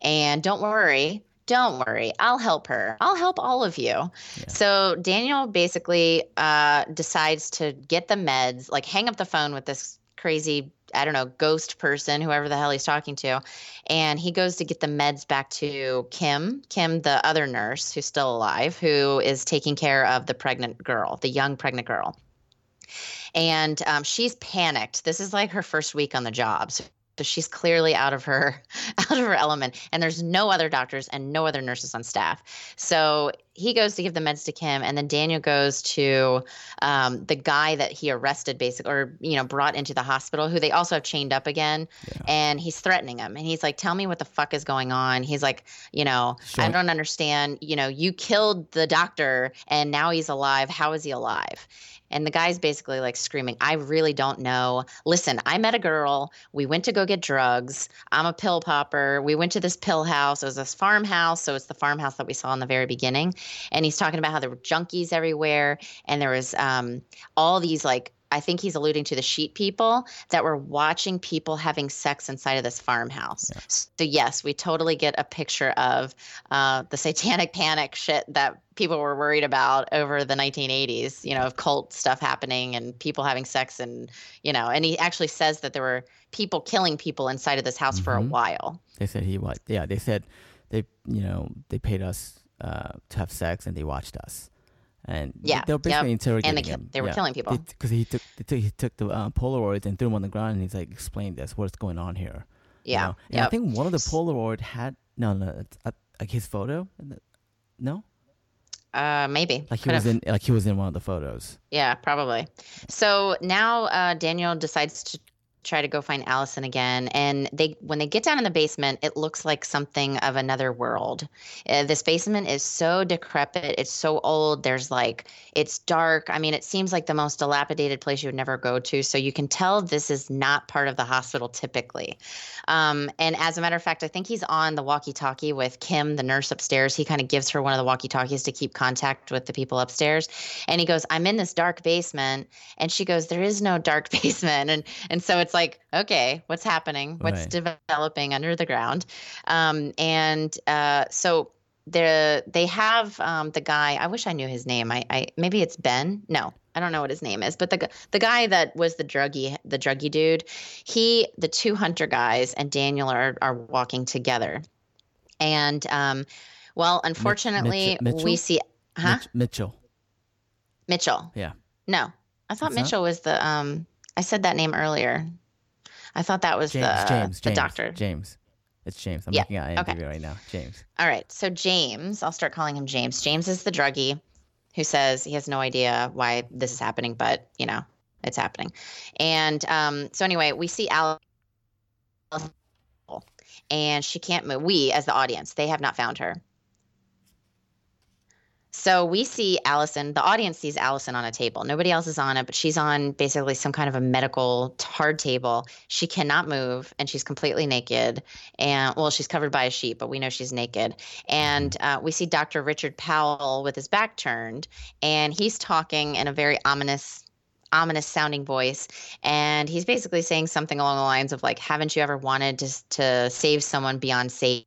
and don't worry. Don't worry, I'll help her. I'll help all of you. So Daniel basically uh, decides to get the meds, like hang up the phone with this crazy, I don't know, ghost person, whoever the hell he's talking to, and he goes to get the meds back to Kim, Kim, the other nurse who's still alive, who is taking care of the pregnant girl, the young pregnant girl. And um, she's panicked. This is like her first week on the job. So so she's clearly out of her out of her element and there's no other doctors and no other nurses on staff so he goes to give the meds to kim and then daniel goes to um, the guy that he arrested basically or you know brought into the hospital who they also have chained up again and he's threatening him and he's like tell me what the fuck is going on he's like you know i don't understand you know you killed the doctor and now he's alive how is he alive and the guy's basically like screaming, I really don't know. Listen, I met a girl. We went to go get drugs. I'm a pill popper. We went to this pill house. It was this farmhouse. So it's the farmhouse that we saw in the very beginning. And he's talking about how there were junkies everywhere. And there was um, all these like, I think he's alluding to the sheet people that were watching people having sex inside of this farmhouse. So, yes, we totally get a picture of uh, the satanic panic shit that people were worried about over the 1980s, you know, of cult stuff happening and people having sex and, you know, and he actually says that there were people killing people inside of this house for a
Mhm.
while.
They said he what? Yeah, they said they you know they paid us uh, to have sex and they watched us, and
Yeah,
they were basically
yep.
interrogating
and they,
him.
they were
Yeah.
killing people.
because he took took, he took the uh, Polaroids and threw them on the ground, and he's like, "Explain this. What's going on here?" you
yeah.
know? And I think one of the Polaroid had no, no, it's, uh, like his photo. No,
Uh, maybe.
like he
Could
was in like he was in one of the photos.
Yeah, probably. So now uh, Daniel decides to try to go find Allison again, and they when they get down in the basement, it looks like something of another world. Uh, this basement is so decrepit; it's so old. There's like it's dark. I mean, it seems like the most dilapidated place you would never go to. So you can tell this is not part of the hospital typically. Um, and as a matter of fact, I think he's on the walkie-talkie with Kim, the nurse upstairs. He kind of gives her one of the walkie-talkies to keep contact with the people upstairs. And he goes, "I'm in this dark basement," and she goes, "There is no dark basement." And and so it's like, okay, what's happening? What's
Right.
developing under the ground? Um, and uh, so the they have um, the guy. I wish I knew his name. I, I maybe it's Ben. No, I don't know what his name is. But the the guy that was the druggy the druggy dude, he the two hunter guys and Daniel are are walking together, and um, well, unfortunately, we see huh
Mitch- Mitchell.
Mitchell.
Yeah.
No, I thought
It's not?
Mitchell was the um. I said that name earlier. I thought that was
James.
the
James.
the
James.
doctor.
James. It's James. I'm
Yeah,
looking at
okay.
IMDb right now. James.
All right. So James, I'll start calling him James. James is the druggie who says he has no idea why this is happening, but you know, it's happening. And um, so anyway, we see Alice and she can't move. We, as the audience, they have not found her. So we see Allison, the audience sees Allison on a table. Nobody else is on it, but she's on basically some kind of a medical hard table. She cannot move and she's completely naked. And well, she's covered by a sheet, but we know she's naked. And uh, we see Dr. Richard Powell with his back turned, and he's talking in a very ominous ominous sounding voice and he's basically saying something along the lines of like haven't you ever wanted to, to save someone beyond saving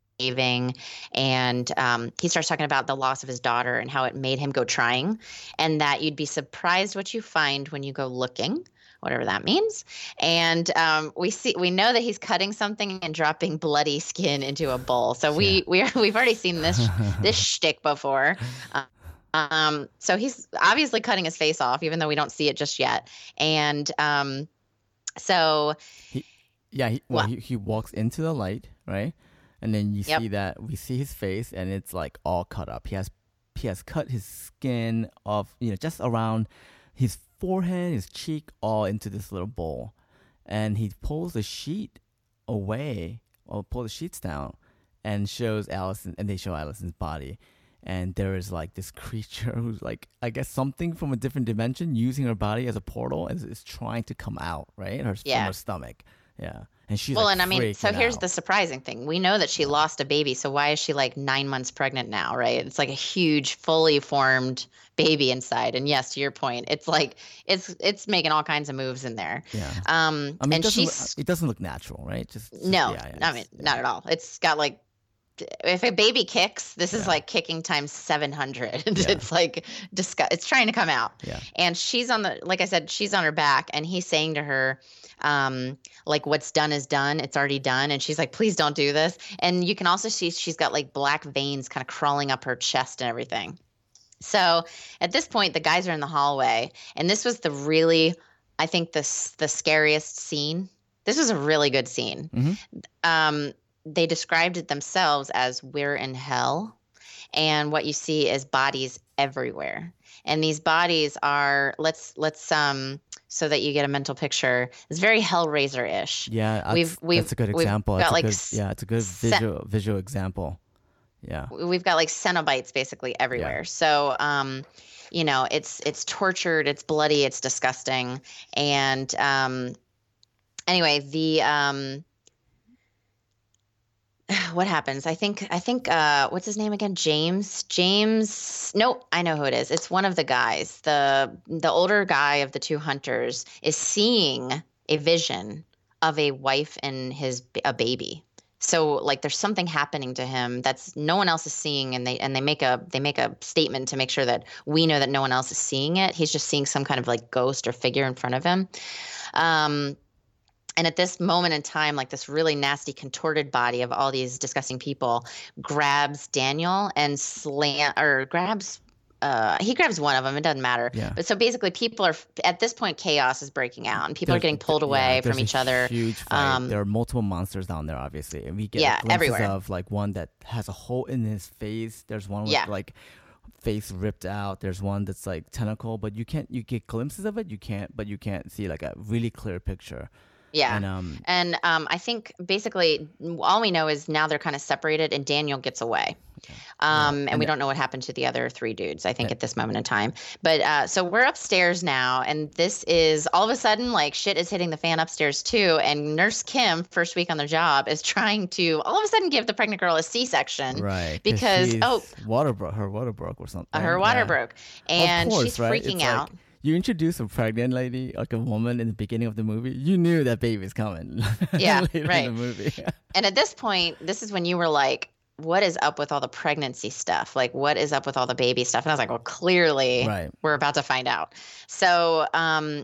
and um, he starts talking about the loss of his daughter and how it made him go trying and that you'd be surprised what you find when you go looking whatever that means and um, we see we know that he's cutting something and dropping bloody skin into a bowl so we we are, we've already seen this this shtick before um, so he's obviously cutting his face off, even though we don't see it just yet. And um, so
Yeah, he, well,
What?
he, he walks into the light, right? And then you
Yep.
see that we see his face, and it's like all cut up. He has he has cut his skin off, you know, just around his forehead, his cheek, all into this little bowl, and he pulls the sheet away or pull the sheets down, and shows Allison, and they show Allison's body. And there is like this creature who's like, I guess something from a different dimension using her body as a portal and is, trying to come out, right? Her,
Yeah.
From her stomach. Yeah. And she's
well,
like
and I mean, so here's
out.
the surprising thing: we know that she lost a baby, so why is she like nine months pregnant now? Right? It's like a huge, fully formed baby inside. And yes, to your point, it's like it's it's making all kinds of moves in there.
Yeah.
Um,
I mean, it
and
doesn't,
she's
look, it doesn't look natural, right? Just, just-
No,
yeah, yeah,
I mean,
yeah.
not at all. It's got like, if a baby kicks, this is like kicking times 700.
Yeah.
it's like, disgust. it's trying to come out.
Yeah.
And she's on the, like I said, she's on her back, and he's saying to her, um, like, what's done is done. It's already done. And she's like, please don't do this. And you can also see she's got like black veins kind of crawling up her chest and everything. So at this point, the guys are in the hallway, and this was the really, I think, the the scariest scene. This was a really good scene.
Mhm.
Um, they described it themselves as "we're in hell," and what you see is bodies everywhere. And these bodies are let's let's um so that you get a mental picture. It's very Hellraiser ish.
Yeah, that's,
We've- we've-
that's a good example.
got, like,
good, yeah, it's a good visual visual example. Yeah.
we've got like cenobites basically everywhere. So um, you know, it's it's tortured, it's bloody, it's disgusting. And um anyway, the um what happens? I think I think uh what's his name again? James. James Nope, I know who it is. It's one of the guys. The the older guy of the two hunters is seeing a vision of a wife and his a baby so like there's something happening to him that's no one else is seeing and they and they make a they make a statement to make sure that we know that no one else is seeing it he's just seeing some kind of like ghost or figure in front of him um and at this moment in time like this really nasty contorted body of all these disgusting people grabs daniel and slam or grabs uh, he grabs one of them. It doesn't matter.
Yeah.
But so basically, people are at this point. Chaos is breaking out, and people are getting pulled away
there's
from each other.
Huge fight.
Um,
there are multiple monsters down there, obviously, and we get
Yeah,
glimpses
everywhere.
of like one that has a hole in his face. There's one with
Yeah.
like face ripped out. There's one that's like tentacle, but you can't. You get glimpses of it. You can't, but you can't see like a really clear picture.
Yeah.
And um,
And um, I think basically all we know is now they're kind of separated, and Daniel gets away. Um, and,
And
we don't know what happened to the other three dudes, I think, at this moment in time. But uh, so we're upstairs now, and this is all of a sudden like shit is hitting the fan upstairs too. And Nurse Kim, first week on the job, is trying to all of a sudden give the pregnant girl a C section.
right
because- oh.
water broke. Her water broke or something.
Her water
Yeah.
broke, and
course,
she's
right?
freaking
It's
out.
Like, you introduce a pregnant lady, like a woman, in the beginning of the movie. You knew that baby's coming.
Yeah, right.
In the movie.
And at this point, this is when you were like, what is up with all the pregnancy stuff? Like, what is up with all the baby stuff? And I was like, well, clearly
right.
we're about to find out. So, um,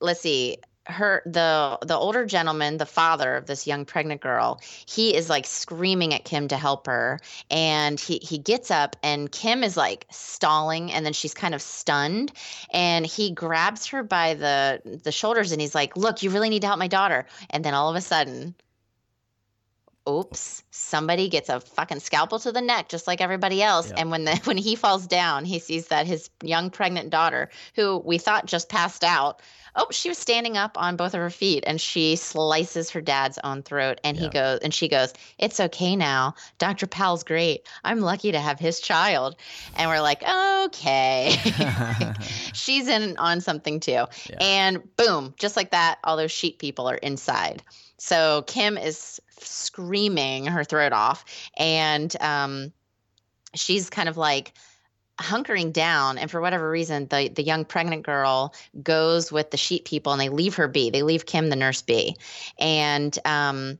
let's see. Her the the older gentleman, the father of this young pregnant girl, he is like screaming at Kim to help her, and he he gets up, and Kim is like stalling, and then she's kind of stunned, and he grabs her by the the shoulders, and he's like, "Look, you really need to help my daughter," and then all of a sudden, oops somebody gets a fucking scalpel to the neck just like everybody else.
Yeah.
and when the when he falls down he sees that his young pregnant daughter who we thought just passed out oh she was standing up on both of her feet and she slices her dad's own throat and he goes and she goes it's okay now. Dr powell's great. I'm lucky to have his child. And we're like okay. She's in on something too.
Yeah.
and boom just like that all those sheep people are inside. So kim is screaming her throat off and um, she's kind of like hunkering down and for whatever reason the the young pregnant girl goes with the sheep people and they leave her be. They leave kim the nurse be. And um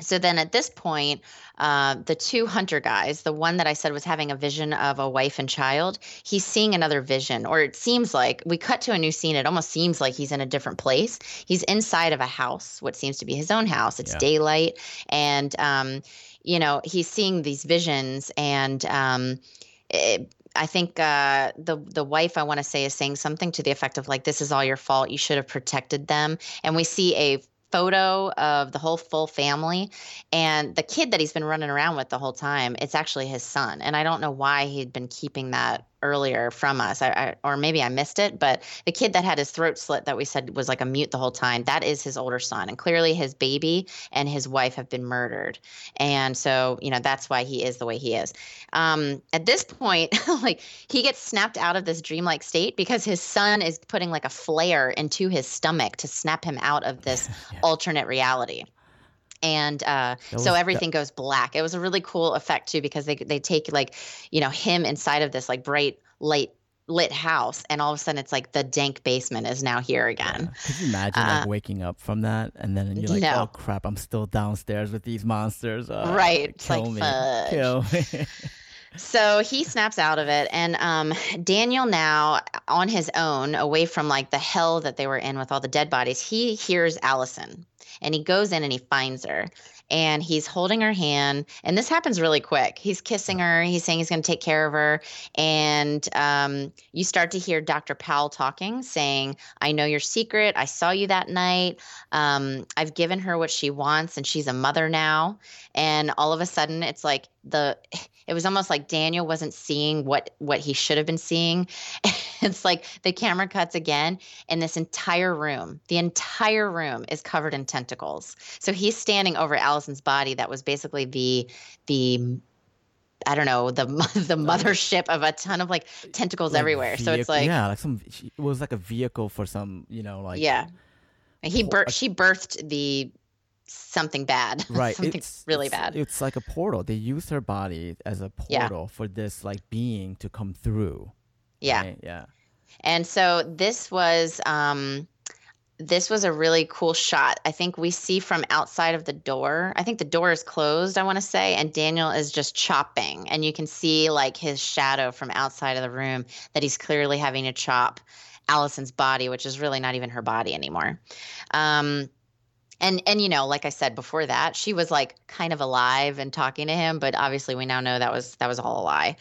so then at this point uh, the two hunter guys the one that i said was having a vision of a wife and child he's seeing another vision. Or it seems like we cut to a new scene it almost seems like he's in a different place. He's inside of a house what seems to be his own house. It's
Yeah.
daylight and um, you know he's seeing these visions and um, I think uh, the the wife I want to say is saying something to the effect of like this is all your fault. You should have protected them. And we see a photo of the whole full family and the kid that he's been running around with the whole time it's actually his son. And I don't know why he'd been keeping that earlier from us. I, I, or maybe I missed it but the kid that had his throat slit that we said was like a mute the whole time that is his older son. And clearly his baby and his wife have been murdered. And so you know that's why he is the way he is. Um, at this point like he gets snapped out of this dreamlike state because his son is putting like a flare into his stomach to snap him out of this
Yeah.
alternate reality and uh, so
was- that-
everything goes black it was a really cool effect too because they, they take like you know him inside of this like bright light lit house and all of a sudden it's like the dank basement is now here again
Yeah. Could you imagine
Uh,
like waking up from that and then you're like,
No.
oh crap, I'm still downstairs with these monsters. Uh,
Right. It's like,
Kill me.
fudge.
Kill me.
So he snaps out of it, and um, Daniel now on his own, away from like the hell that they were in with all the dead bodies, he hears Allison, and he goes in and he finds her, and he's holding her hand, and this happens really quick. He's kissing her, he's saying he's going to take care of her, and um, you start to hear Dr. Powell talking, saying, "I know your secret. I saw you that night. Um, I've given her what she wants, and she's a mother now." And all of a sudden, it's like the it was almost like Daniel wasn't seeing what what he should have been seeing. it's like the camera cuts again and this entire room, the entire room is covered in tentacles. So he's standing over Allison's body that was basically the the I don't know, the the mothership of a ton of like tentacles
Like
everywhere. so it's like
yeah, like some. It was like a vehicle for some, you know, like
yeah. And he
por-
bir- she birthed the something bad.
right.
something
it's
really
it's-
bad.
It's like a portal. They use her body as a
Yeah.
portal for this like being to come through.
yeah.
right? Yeah.
And so this was um this was a really cool shot. I think we see from outside of the door. I think the door is closed, I want to say, and Daniel is just chopping and you can see like his shadow from outside of the room that he's clearly having to chop Allison's body, which is really not even her body anymore. Um and and you know, like I said before that, she was like kind of alive and talking to him, but obviously we now know that was that was all a lie.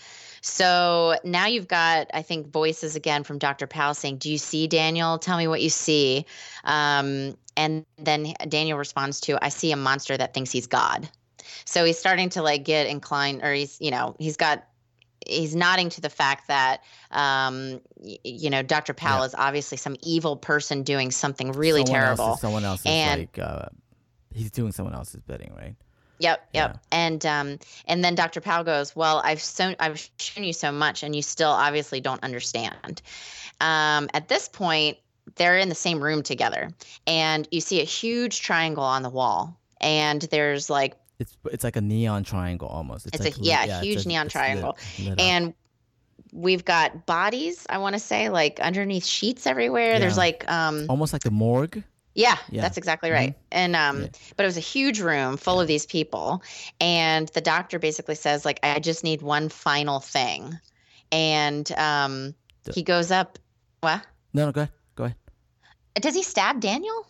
So now you've got, I think, voices again from Dr. Powell saying, Do you see Daniel? Tell me what you see. Um, and then Daniel responds to, I see a monster that thinks he's God. So he's starting to like get inclined, or he's, you know, he's got he's nodding to the fact that um, y- you know Dr. Powell
Yeah.
is obviously some evil person doing something really
someone
terrible.
Else someone else is
And-
like uh, he's doing someone else's bidding, right?
Yep, yep.
Yeah.
And um, and then Dr. Powell goes, "Well, I've so I've shown you so much, and you still obviously don't understand." Um, at this point, they're in the same room together, and you see a huge triangle on the wall, and there's like
It's it's like a neon triangle almost.
It's a-
like lit-
yeah,
it's
huge
a-
neon
it's lit-
triangle.
lit up.
and we've got bodies i want to say like underneath sheets everywhere there's like um
almost like the morgue.
yeah,
Yeah.
that's exactly right and um
Yeah.
but it was a huge room full of these people and the doctor basically says like i just need one final thing and um
The-
he goes up what
No, no, go ahead, go ahead.
does he stab daniel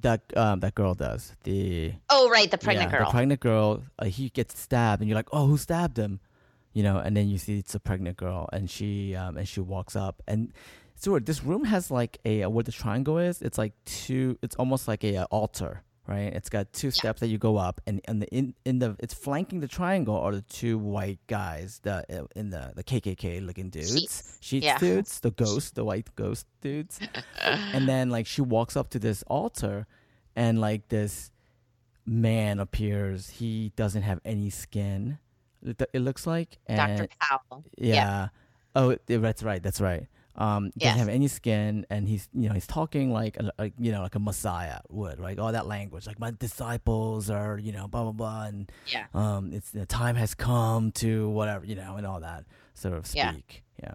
That um that girl does the
oh right the pregnant
yeah,
girl
The pregnant girl, uh, he gets stabbed, and you're like, oh, who stabbed him? You know, and then you see it's a pregnant girl, and she um and she walks up, and so this room has like a where the triangle is. It's like two. It's almost like a uh, altar, right? It's got two steps that you go up, and and the in in the it's flanking the triangle are the two white guys, the uh, in the the KKK looking dudes,
Sheets.
sheets
Yeah.
dudes, the ghost, the white ghost dudes, and then like she walks up to this altar, and like this man appears. He doesn't have any skin. It, looks like, and
dr powell
yeah. Oh, that's right. That's right. Um, doesn't
Yes.
have any skin, and he's you know he's talking like a, a- you know like a messiah would, right? All that language, like my disciples are you know blah blah blah, and
yeah
um, it's the time has come to whatever you know, and all that sort of speak. Yeah.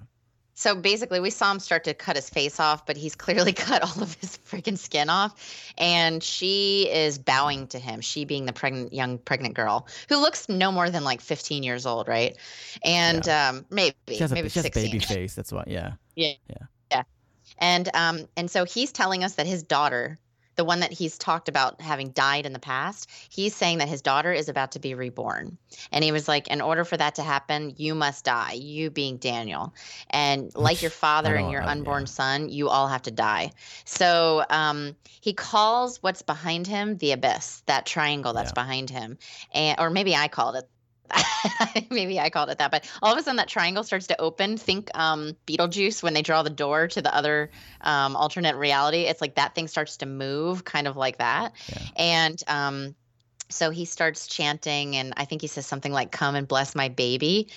So basically, we saw him start to cut his face off, but he's clearly cut all of his freaking skin off. And she is bowing to him, she being the pregnant, young pregnant girl who looks no more than like 15 years old, right? And um, maybe,
She has a,
maybe
she has a
16.
baby face. That's why. Yeah.
And um, and so he's telling us that his daughter, the one that he's talked about having died in the past, he's saying that his daughter is about to be reborn. And he was like, in order for that to happen, you must die. You being Daniel, and like your father and your unborn
yeah.
son, you all have to die. So um, he calls what's behind him the abyss, that triangle that's
Yeah.
behind him, and or maybe I called it. maybe I called it that, but all of a sudden that triangle starts to open. Think um, Beetlejuice when they draw the door to the other um, alternate reality. It's like that thing starts to move, kind of like that.
Yeah.
And um, so he starts chanting, and I think he says something like "Come and bless my baby,"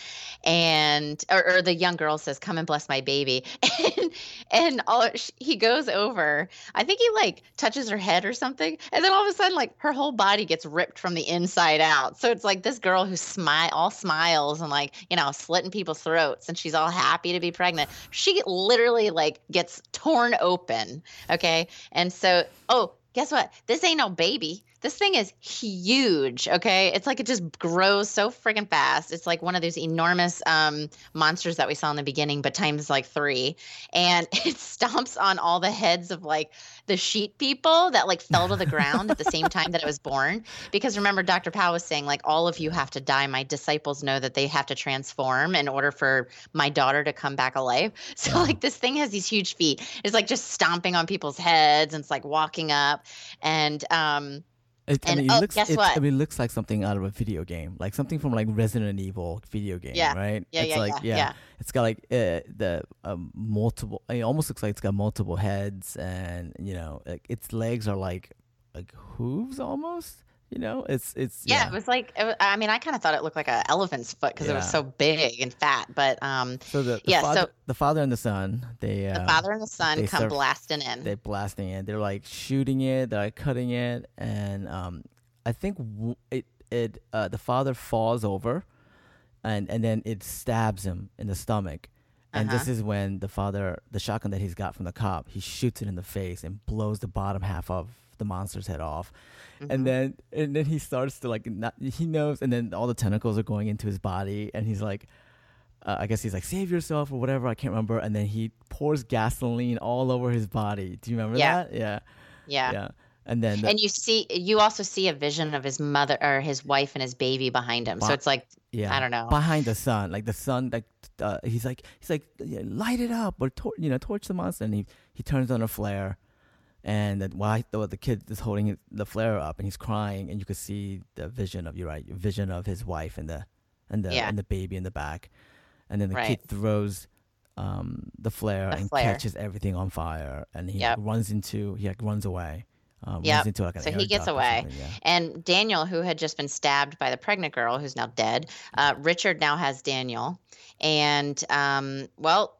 and or, or the young girl says "Come and bless my baby," and and all he goes over. I think he like touches her head or something, and then all of a sudden, like her whole body gets ripped from the inside out. So it's like this girl who smile, all smiles and like you know slitting people's throats, and she's all happy to be pregnant. She literally like gets torn open. Okay, and so oh, guess what? This ain't no baby. This thing is huge. Okay, it's like it just grows so freaking fast. It's like one of those enormous um, monsters that we saw in the beginning, but times like three, and it stomps on all the heads of like the sheep people that like fell to the ground at the same time that it was born. Because remember, Dr. Powell was saying like all of you have to die. My disciples know that they have to transform in order for my daughter to come back alive. So like this thing has these huge feet. It's like just stomping on people's heads and it's like walking up and um
It, I mean, it
oh,
looks.
guess
it,
what?
I mean, it looks like something out of a video game, like something from like Resident Evil video game,
Yeah.
right?
Yeah,
it's
yeah,
like,
yeah, yeah.
It's got like uh, the um, multiple. It almost looks like it's got multiple heads, and you know, like, its legs are like like hooves almost. You know, it's it's
yeah, it was like it I mean I kind of thought it looked like an elephant's foot because it was so big and fat. But um
So the, the
yeah, so-
the father and the son, they
the
uh,
father and the son come
serve-
blasting in.
they're blasting it. They're like shooting it. They're like cutting it, and um, I think it it uh, the father falls over, and and then it stabs him in the stomach, and this
Uh-huh.
is when the father the shotgun that he's got from the cop he shoots it in the face and blows the bottom half of the monster's head off,
Mhm.
and then and then he starts to like not, he knows, and then all the tentacles are going into his body, and he's like. Uh, I guess he's like, save yourself or whatever. I can't remember. And then he pours gasoline all over his body. Do you remember
Yeah.
that? Yeah
yeah.
yeah and then the-
and you see you also see a vision of his mother or his wife and his baby behind him. So it's like
yeah,
I don't know.
behind the sun, like the sun, like uh, he's like he's like light it up or tor- you know torch the monster, and he he turns on a flare, and then why the the kid is holding the flare up and he's crying, and you could see the vision of you're right, vision of his wife and the and the
Yeah.
and the baby in the back, and then the
Right.
kid throws um the flare
The
and
flare.
catches everything on fire, and he
Yep.
runs into he like runs away. Um, into like
So he gets away.
yeah.
And Daniel, who had just been stabbed by the pregnant girl, who's now dead, uh, Richard now has Daniel. And, um, well,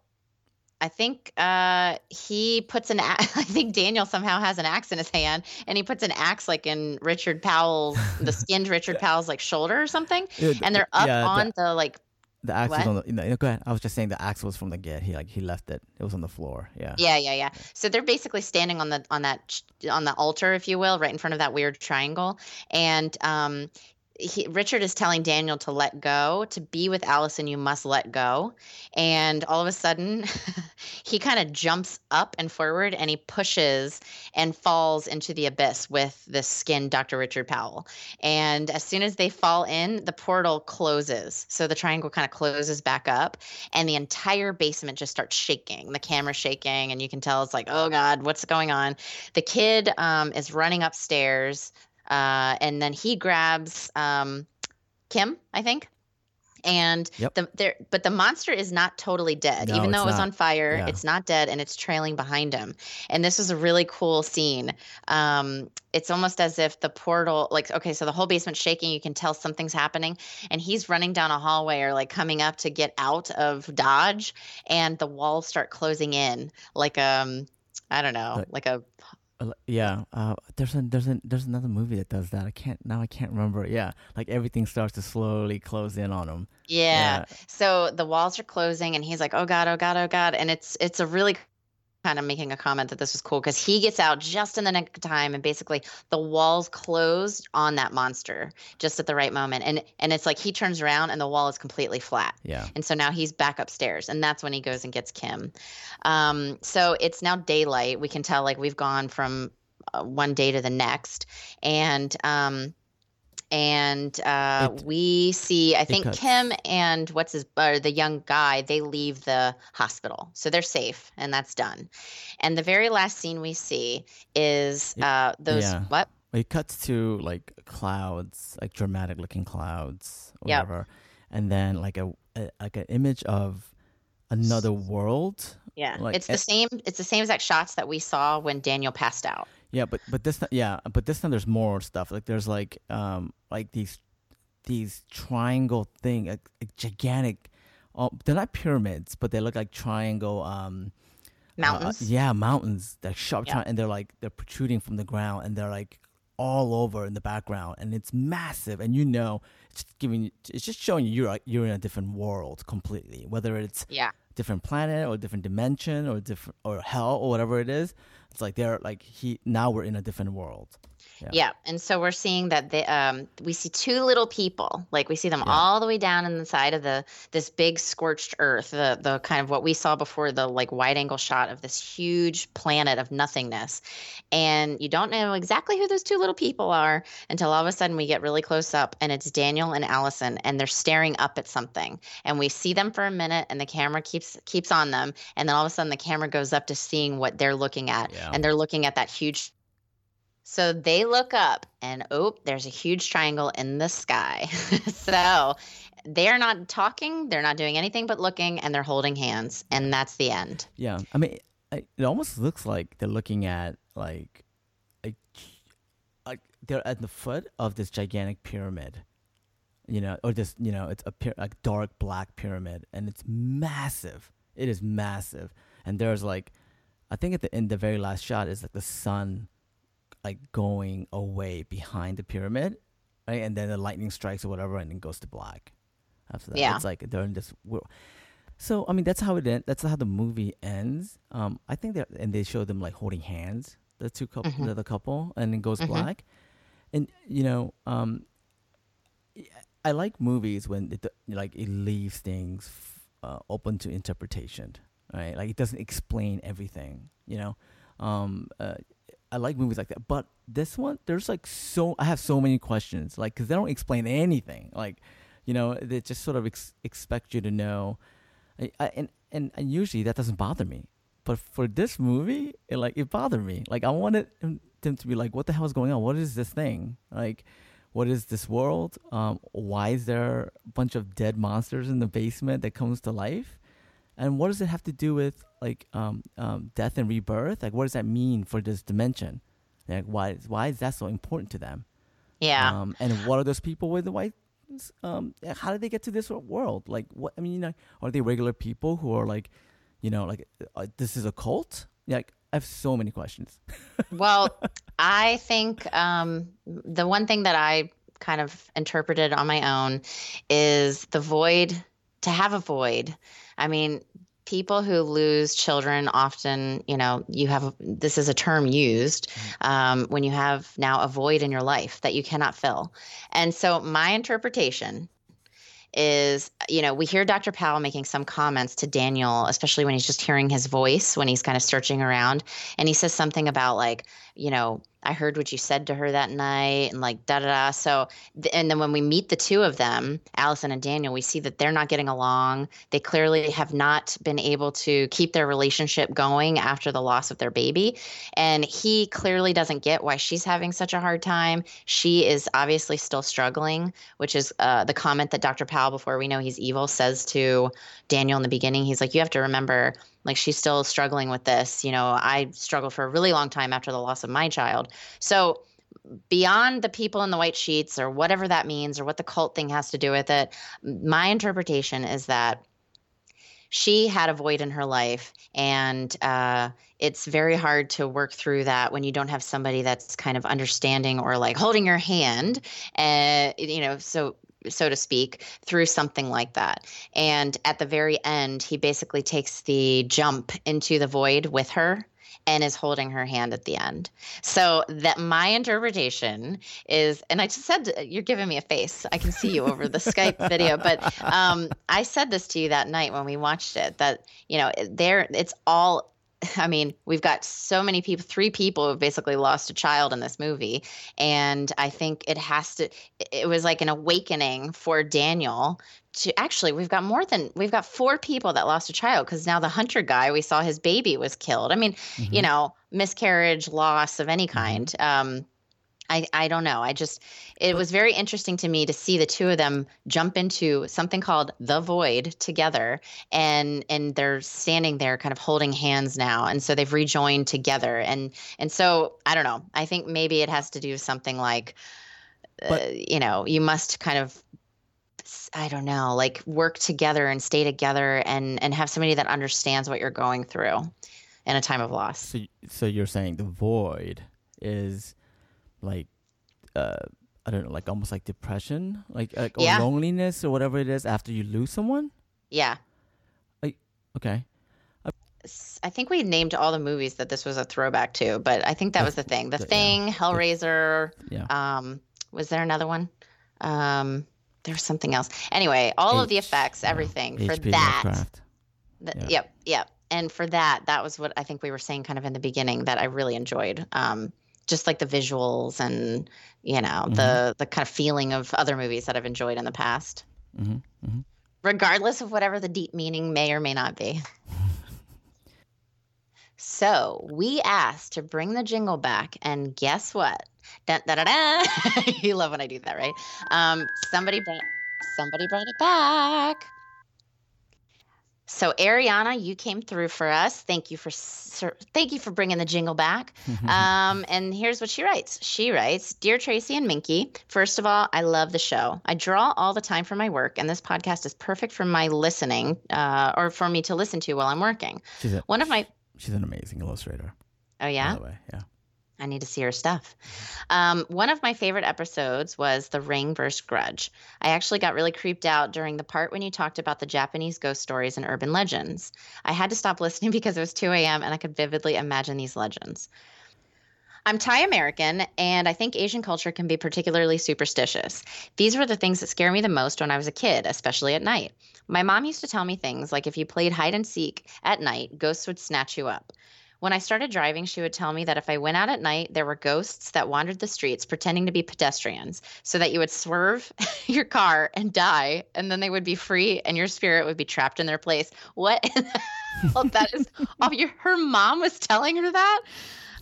I think uh, he puts an. I think Daniel somehow has an axe in his hand, and he puts an axe like in Richard Powell's, the skinned Richard Powell's like shoulder or something.
Yeah,
And they're up
yeah,
on the like.
The axe was on the. No, no, go ahead. I was just saying the axe was from the get. He like he left it. It was on the floor. Yeah.
Yeah, yeah, yeah. So they're basically standing on the on that on the altar, if you will, right in front of that weird triangle, and um, he, Richard is telling Daniel to let go, to be with Allison, you must let go. And all of a sudden, he kind of jumps up and forward and he pushes and falls into the abyss with the skinned Dr. Richard Powell. And as soon as they fall in, the portal closes. So the triangle kind of closes back up and the entire basement just starts shaking. The camera's shaking, and you can tell it's like, oh God, what's going on? The kid um, is running upstairs uh, and then he grabs um, Kim, I think. And
Yep.
the there, but the monster is not totally dead,
No,
even though it was
not.
on fire.
Yeah.
It's not dead, and it's trailing behind him. And this was a really cool scene. Um, it's almost as if the portal, like, okay, so the whole basement's shaking. You can tell something's happening, and he's running down a hallway or like coming up to get out of Dodge, and the walls start closing in, like um, I don't know,
Like-
like a
Yeah, uh, there's a, there's a, there's another movie that does that. I can't now. I can't remember. Yeah, like everything starts to slowly close in on him.
Yeah. So the walls are closing and he's like, "Oh god, oh god, oh god." And it's it's a really kind of making a comment that this was cool cuz he gets out just in the nick of time and basically the walls closed on that monster just at the right moment. And and it's like he turns around and the wall is completely flat.
yeah,
And so now he's back upstairs, and that's when he goes and gets Kim. Um, so it's now daylight. We can tell like we've gone from uh, one day to the next, and um, and uh,
It-
we see I think. Kim and what's his or the young guy they leave the hospital, so they're safe, and that's done. And the very last scene we see is uh, those
Yeah.
what
it cuts to like clouds, like dramatic looking clouds, or
Yep.
whatever, and then like a, a like an image of another world.
yeah,
Like,
it's the
eh,
same. It's the same exact shots that we saw when Daniel passed out.
Yeah, but but this yeah, but this time there's more stuff. Like there's like um like these these triangle thing, like, like gigantic. Oh, they're not pyramids, but they look like triangle. Um, uh,
Mountains.
yeah, mountains. They're sharp,
Yeah.
tri- and they're like they're protruding from the ground, and they're like all over in the background, and it's massive. And you know, it's just giving, it's just showing you you're like, you're in a different world completely. Whether it's
yeah.
different planet or different dimension or different or hell or whatever it is, it's like they're like he now we're in a different world. Yeah.
Yeah, and so we're seeing that the um we see two little people, like we see them
Yeah.
all the way down in the side of the this big scorched earth, the the kind of what we saw before the like wide angle shot of this huge planet of nothingness, and you don't know exactly who those two little people are until all of a sudden we get really close up and it's Daniel and Allison and they're staring up at something, and we see them for a minute and the camera keeps keeps on them, and then all of a sudden the camera goes up to seeing what they're looking at,
Yeah.
and they're looking at that huge so they look up and oh, there's a huge triangle in the sky. so they're not talking, they're not doing anything but looking, and they're holding hands. And that's the end.
Yeah, I mean, it almost looks like they're looking at like, like, they're at the foot of this gigantic pyramid, you know, or this, you know, it's a pyra- like dark black pyramid, and it's massive. It is massive, and there's like, I think at the end, the very last shot is like the sun, like going away behind the pyramid, right, and then the lightning strikes or whatever, and it goes to black. After that,
Yeah.
it's like they're in this. World. so I mean, that's how it end, that's how the movie ends. Um, I think that and they show them like holding hands, the two couple,
Mhm.
the, the couple, and it goes
Mhm.
black. And you know, um, I like movies when it like it leaves things uh, open to interpretation, right? Like it doesn't explain everything, you know. Um, uh, I like movies like that. But this one, there's like so I have so many questions, like because they don't explain anything. Like, you know, they just sort of ex- expect you to know. I, I, and, and usually that doesn't bother me, but for this movie, it like it bothered me. Like I wanted them to be like, what the hell is going on? What is this thing? Like, what is this world? Um, why is there a bunch of dead monsters in the basement that comes to life? And what does it have to do with like um, um, death and rebirth? Like, what does that mean for this dimension? Like, why is why is that so important to them?
Yeah.
Um, and what are those people with the white? Um, how did they get to this world? Like, what? I mean, you know, are they regular people who are like, you know, like uh, this is a cult? Like, I have so many questions.
Well, I think um, the one thing that I kind of interpreted on my own is the void, to have a void. I mean, people who lose children often, you know, you have this is a term used um, when you have now a void in your life that you cannot fill. And so, my interpretation is you know we hear dr powell making some comments to daniel especially when he's just hearing his voice when he's kind of searching around and he says something about like you know i heard what you said to her that night and like da da da. So and then when we meet the two of them allison and daniel we see that they're not getting along. They clearly have not been able to keep their relationship going after the loss of their baby. And he clearly doesn't get why she's having such a hard time. She is obviously still struggling which is uh, the comment that dr powell before we know he's evil says to daniel in the beginning. He's like you have to remember like she's still struggling with this you know i struggled for a really long time after the loss of my child. So beyond the people in the white sheets or whatever that means or what the cult thing has to do with it my interpretation is that she had a void in her life and uh, it's very hard to work through that when you don't have somebody that's kind of understanding or like holding your hand uh, you know so so to speak, through something like that. And at the very end, he basically takes the jump into the void with her and is holding her hand at the end. So that my interpretation is, and I just said you're giving me a face. I can see you over the Skype video, but um, I said this to you that night when we watched it. That you know, there it's all I mean, we've got so many people, three people who basically lost a child in this movie. And I think it has to, it was like an awakening for Daniel to actually, we've got more than, we've got four people that lost a child because now the hunter guy, we saw his baby was killed. I mean, mm-hmm. you know, miscarriage, loss of any kind. Um, I, I don't know. I just, it was very interesting to me to see the two of them jump into something called the void together and, and they're standing there kind of holding hands now. And so they've rejoined together. And, and so I don't know. I think maybe it has to do with something like, but, uh, you know, you must kind of I don't know, like work together and stay together and and have somebody that understands what you're going through in a time of loss.
So, so you're saying the void is like uh I don't know, like almost like depression, like like or loneliness or whatever it is after you lose someone.
Yeah.
Okay.
I think we named all the movies that this was a throwback to, but I think that was the thing. The
the- yeah.
Thing, Hellraiser.
Yeah.
Um, was there another one? Um, there's something else. Anyway, all of the effects,
yeah,
everything for that.
Lovecraft.
th-
Yeah.
Yep, yep. And for that, that was what I think we were saying kind of in the beginning that I really enjoyed. Um, just like the visuals and you know
Mm-hmm.
the the kind of feeling of other movies that I've enjoyed in the past,
hmm hmm
regardless of whatever the deep meaning may or may not be. So we asked to bring the jingle back, and guess what? Da, da, da, da. you love when I do that, right? Um, somebody brought somebody brought it back. So Ariana, you came through for us. Thank you for sir, thank you for bringing the jingle back. Um, and here's what she writes. She writes, "Dear Tracy and Minky, first of all, I love the show. I draw all the time for my work, and this podcast is perfect for my listening, uh, or for me to listen to while I'm working.
she's a,
One of my
she's an amazing illustrator.
oh yeah,
By the way, yeah.
I need to see her stuff. Um, one of my favorite episodes was The Ring vs. Grudge. I actually got really creeped out during the part when you talked about the Japanese ghost stories and urban legends. I had to stop listening because it was 2 a.m. and I could vividly imagine these legends. I'm Thai American, and I think Asian culture can be particularly superstitious. These were the things that scare me the most when I was a kid, especially at night. My mom used to tell me things like if you played hide and seek at night, ghosts would snatch you up. When I started driving, she would tell me that if I went out at night, there were ghosts that wandered the streets pretending to be pedestrians, so that you would swerve your car and die, and then they would be free and your spirit would be trapped in their place. What? well, that is. Oh, your, her mom was telling her that?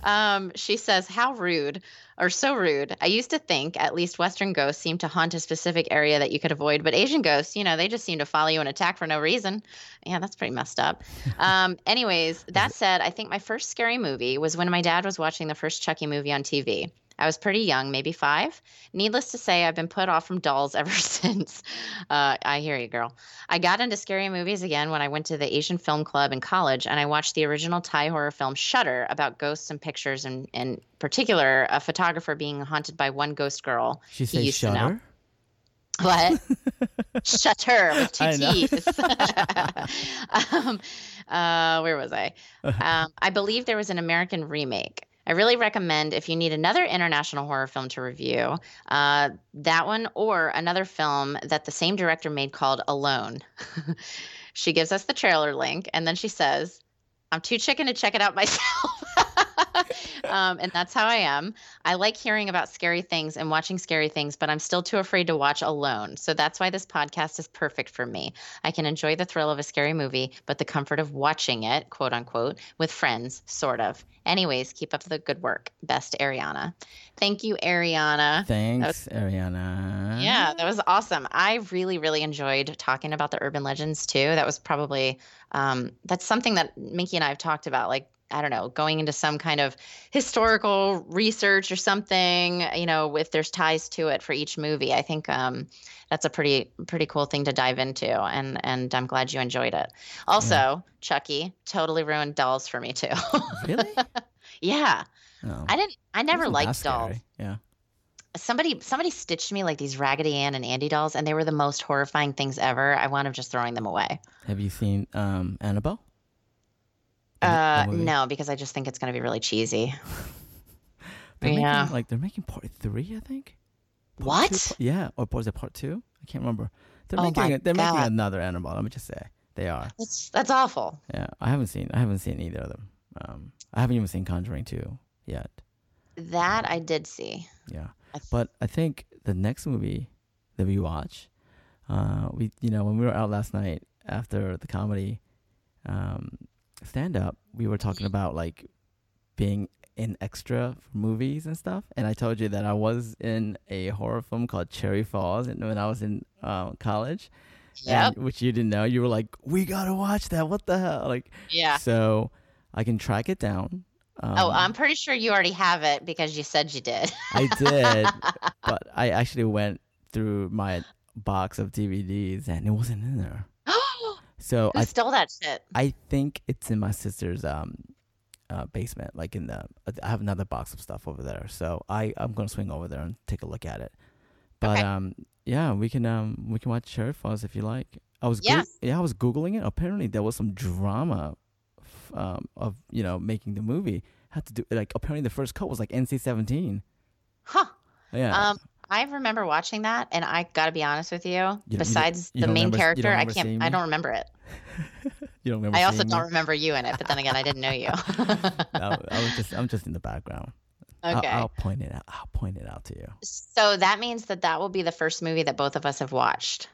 Um, she says, How rude, or so rude. I used to think at least Western ghosts seem to haunt a specific area that you could avoid, but Asian ghosts, you know, they just seem to follow you and attack for no reason. Yeah, that's pretty messed up. Um, anyways, that said, I think my first scary movie was when my dad was watching the first Chucky movie on TV. I was pretty young, maybe five. Needless to say, I've been put off from dolls ever since. Uh, I hear you, girl. I got into scary movies again when I went to the Asian Film Club in college, and I watched the original Thai horror film Shutter about ghosts and pictures, and in particular, a photographer being haunted by one ghost girl.
She
he
says
used to know.
shutter.
What? Shutter with two. T's. um, uh, where was I? Um, I believe there was an American remake. I really recommend if you need another international horror film to review, uh, that one or another film that the same director made called Alone. she gives us the trailer link and then she says, I'm too chicken to check it out myself. Um, and that's how I am. I like hearing about scary things and watching scary things, but I'm still too afraid to watch alone. So that's why this podcast is perfect for me. I can enjoy the thrill of a scary movie, but the comfort of watching it, quote unquote, with friends, sort of. Anyways, keep up the good work. Best Ariana. Thank you, Ariana.
Thanks, Ariana.
Yeah, that was awesome. I really, really enjoyed talking about the urban legends too. That was probably um, that's something that Minky and I have talked about. Like I don't know, going into some kind of historical research or something. You know, if there's ties to it for each movie, I think um, that's a pretty pretty cool thing to dive into. And and I'm glad you enjoyed it. Also, Chucky totally ruined dolls for me too.
Really?
yeah,
No.
I didn't. I never liked dolls
scary. Yeah.
somebody somebody stitched me like these raggedy ann and andy dolls and they were the most horrifying things ever i wound up just throwing them away
Have you seen um, Annabelle?
Uh no because i just think it's going to be really cheesy
They're
Yeah.
making, like they're making part three, I think. Part
What?
two, yeah, or was it part two? I can't remember. They're
Oh
making they're making another Annabelle. Let me just say they are.
that's that's awful
Yeah, I haven't seen I haven't seen either of them. Um, I haven't even seen Conjuring two yet.
that i did see
Yeah,
I th-
but I think the next movie that we watch, uh, we you know when we were out last night after the comedy, um, stand up, we were talking about like being in extra for movies and stuff, and I told you that I was in a horror film called Cherry Falls, and when I was in uh, college,
yep
and, which you didn't know, you were like, "We gotta watch that! What the hell?" Like,
yeah
so I can track it down. Um,
oh i'm pretty sure you already have it because you said you did
I did, but I actually went through my box of DVDs and it wasn't in there. So
who
I
stole that shit
I think it's in my sister's um uh, basement, like in the I have another box of stuff over there. So I I'm gonna swing over there and take a look at it. But
Okay.
um yeah, we can um we can watch Cherry Falls if you like. I was
Yeah.
Goo- yeah I was googling it. Apparently there was some drama f- um of you know making the movie. Had to do like apparently the first cut was like NC-17.
huh
Yeah.
um I remember watching that, and I got to be honest with you.
you
besides
you
the main
remember-
character, I can't. I don't remember it.
You don't remember
I also
me?
don't remember you in it, but then again, I didn't know you.
I, I was just I'm just in the background. I'll-
okay.
I'll, point it out. I'll point it out to you.
So that means that that will be the first movie that both of us have watched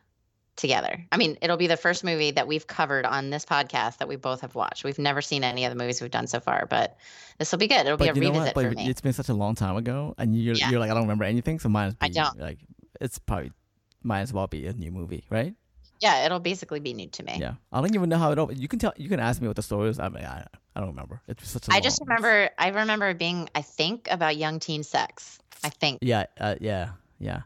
together. I mean, it'll be the first movie that we've covered on this podcast that we both have watched. We've never seen any of the movies we've done so far, but this will be good. It'll be a
But you know
revisit for me.
it's been such a long time ago, and you're
Yeah.
you're like I don't remember anything. So mine.
I don't.
Like it's probably might as well be a new movie, right?
Yeah, it'll basically be new to me.
Yeah. I don't even know how it. All, you can tell. You can ask me what the story is. I mean, I, I don't remember. It's such a.
I just remember I remember being I think about young teen sex. I think.
Yeah. Uh, yeah. Yeah.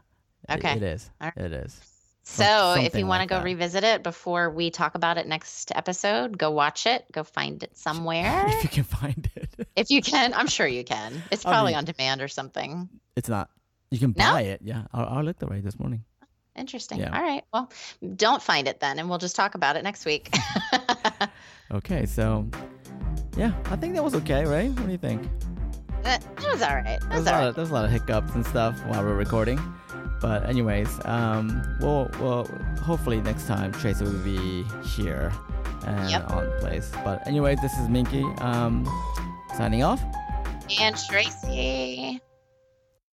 It-
Okay.
it is.
All right.
It is.
So
Some-
if you
something
want to
like
go
that.
revisit it before we talk about it next episode, go watch it. Go find it somewhere.
if you can find it,
if you can, I'm sure you can. It's
I
probably
mean-
on demand or something.
it's not. You can
No?
buy it. Yeah. I, I looked at it this morning.
Interesting.
Yeah.
All right. Well, don't find it then, and we'll just talk about it next week.
Okay. So. Yeah, I think that was okay, right? What do you think?
that that was all right. That
There's
was
a,
all
lot of, there's a lot of hiccups and stuff while we're recording. But anyways, um, we'll, we'll hopefully next time Tracy will be here and
Yep.
on place. But anyway, this is Minky. Um, Signing off.
And Tracy.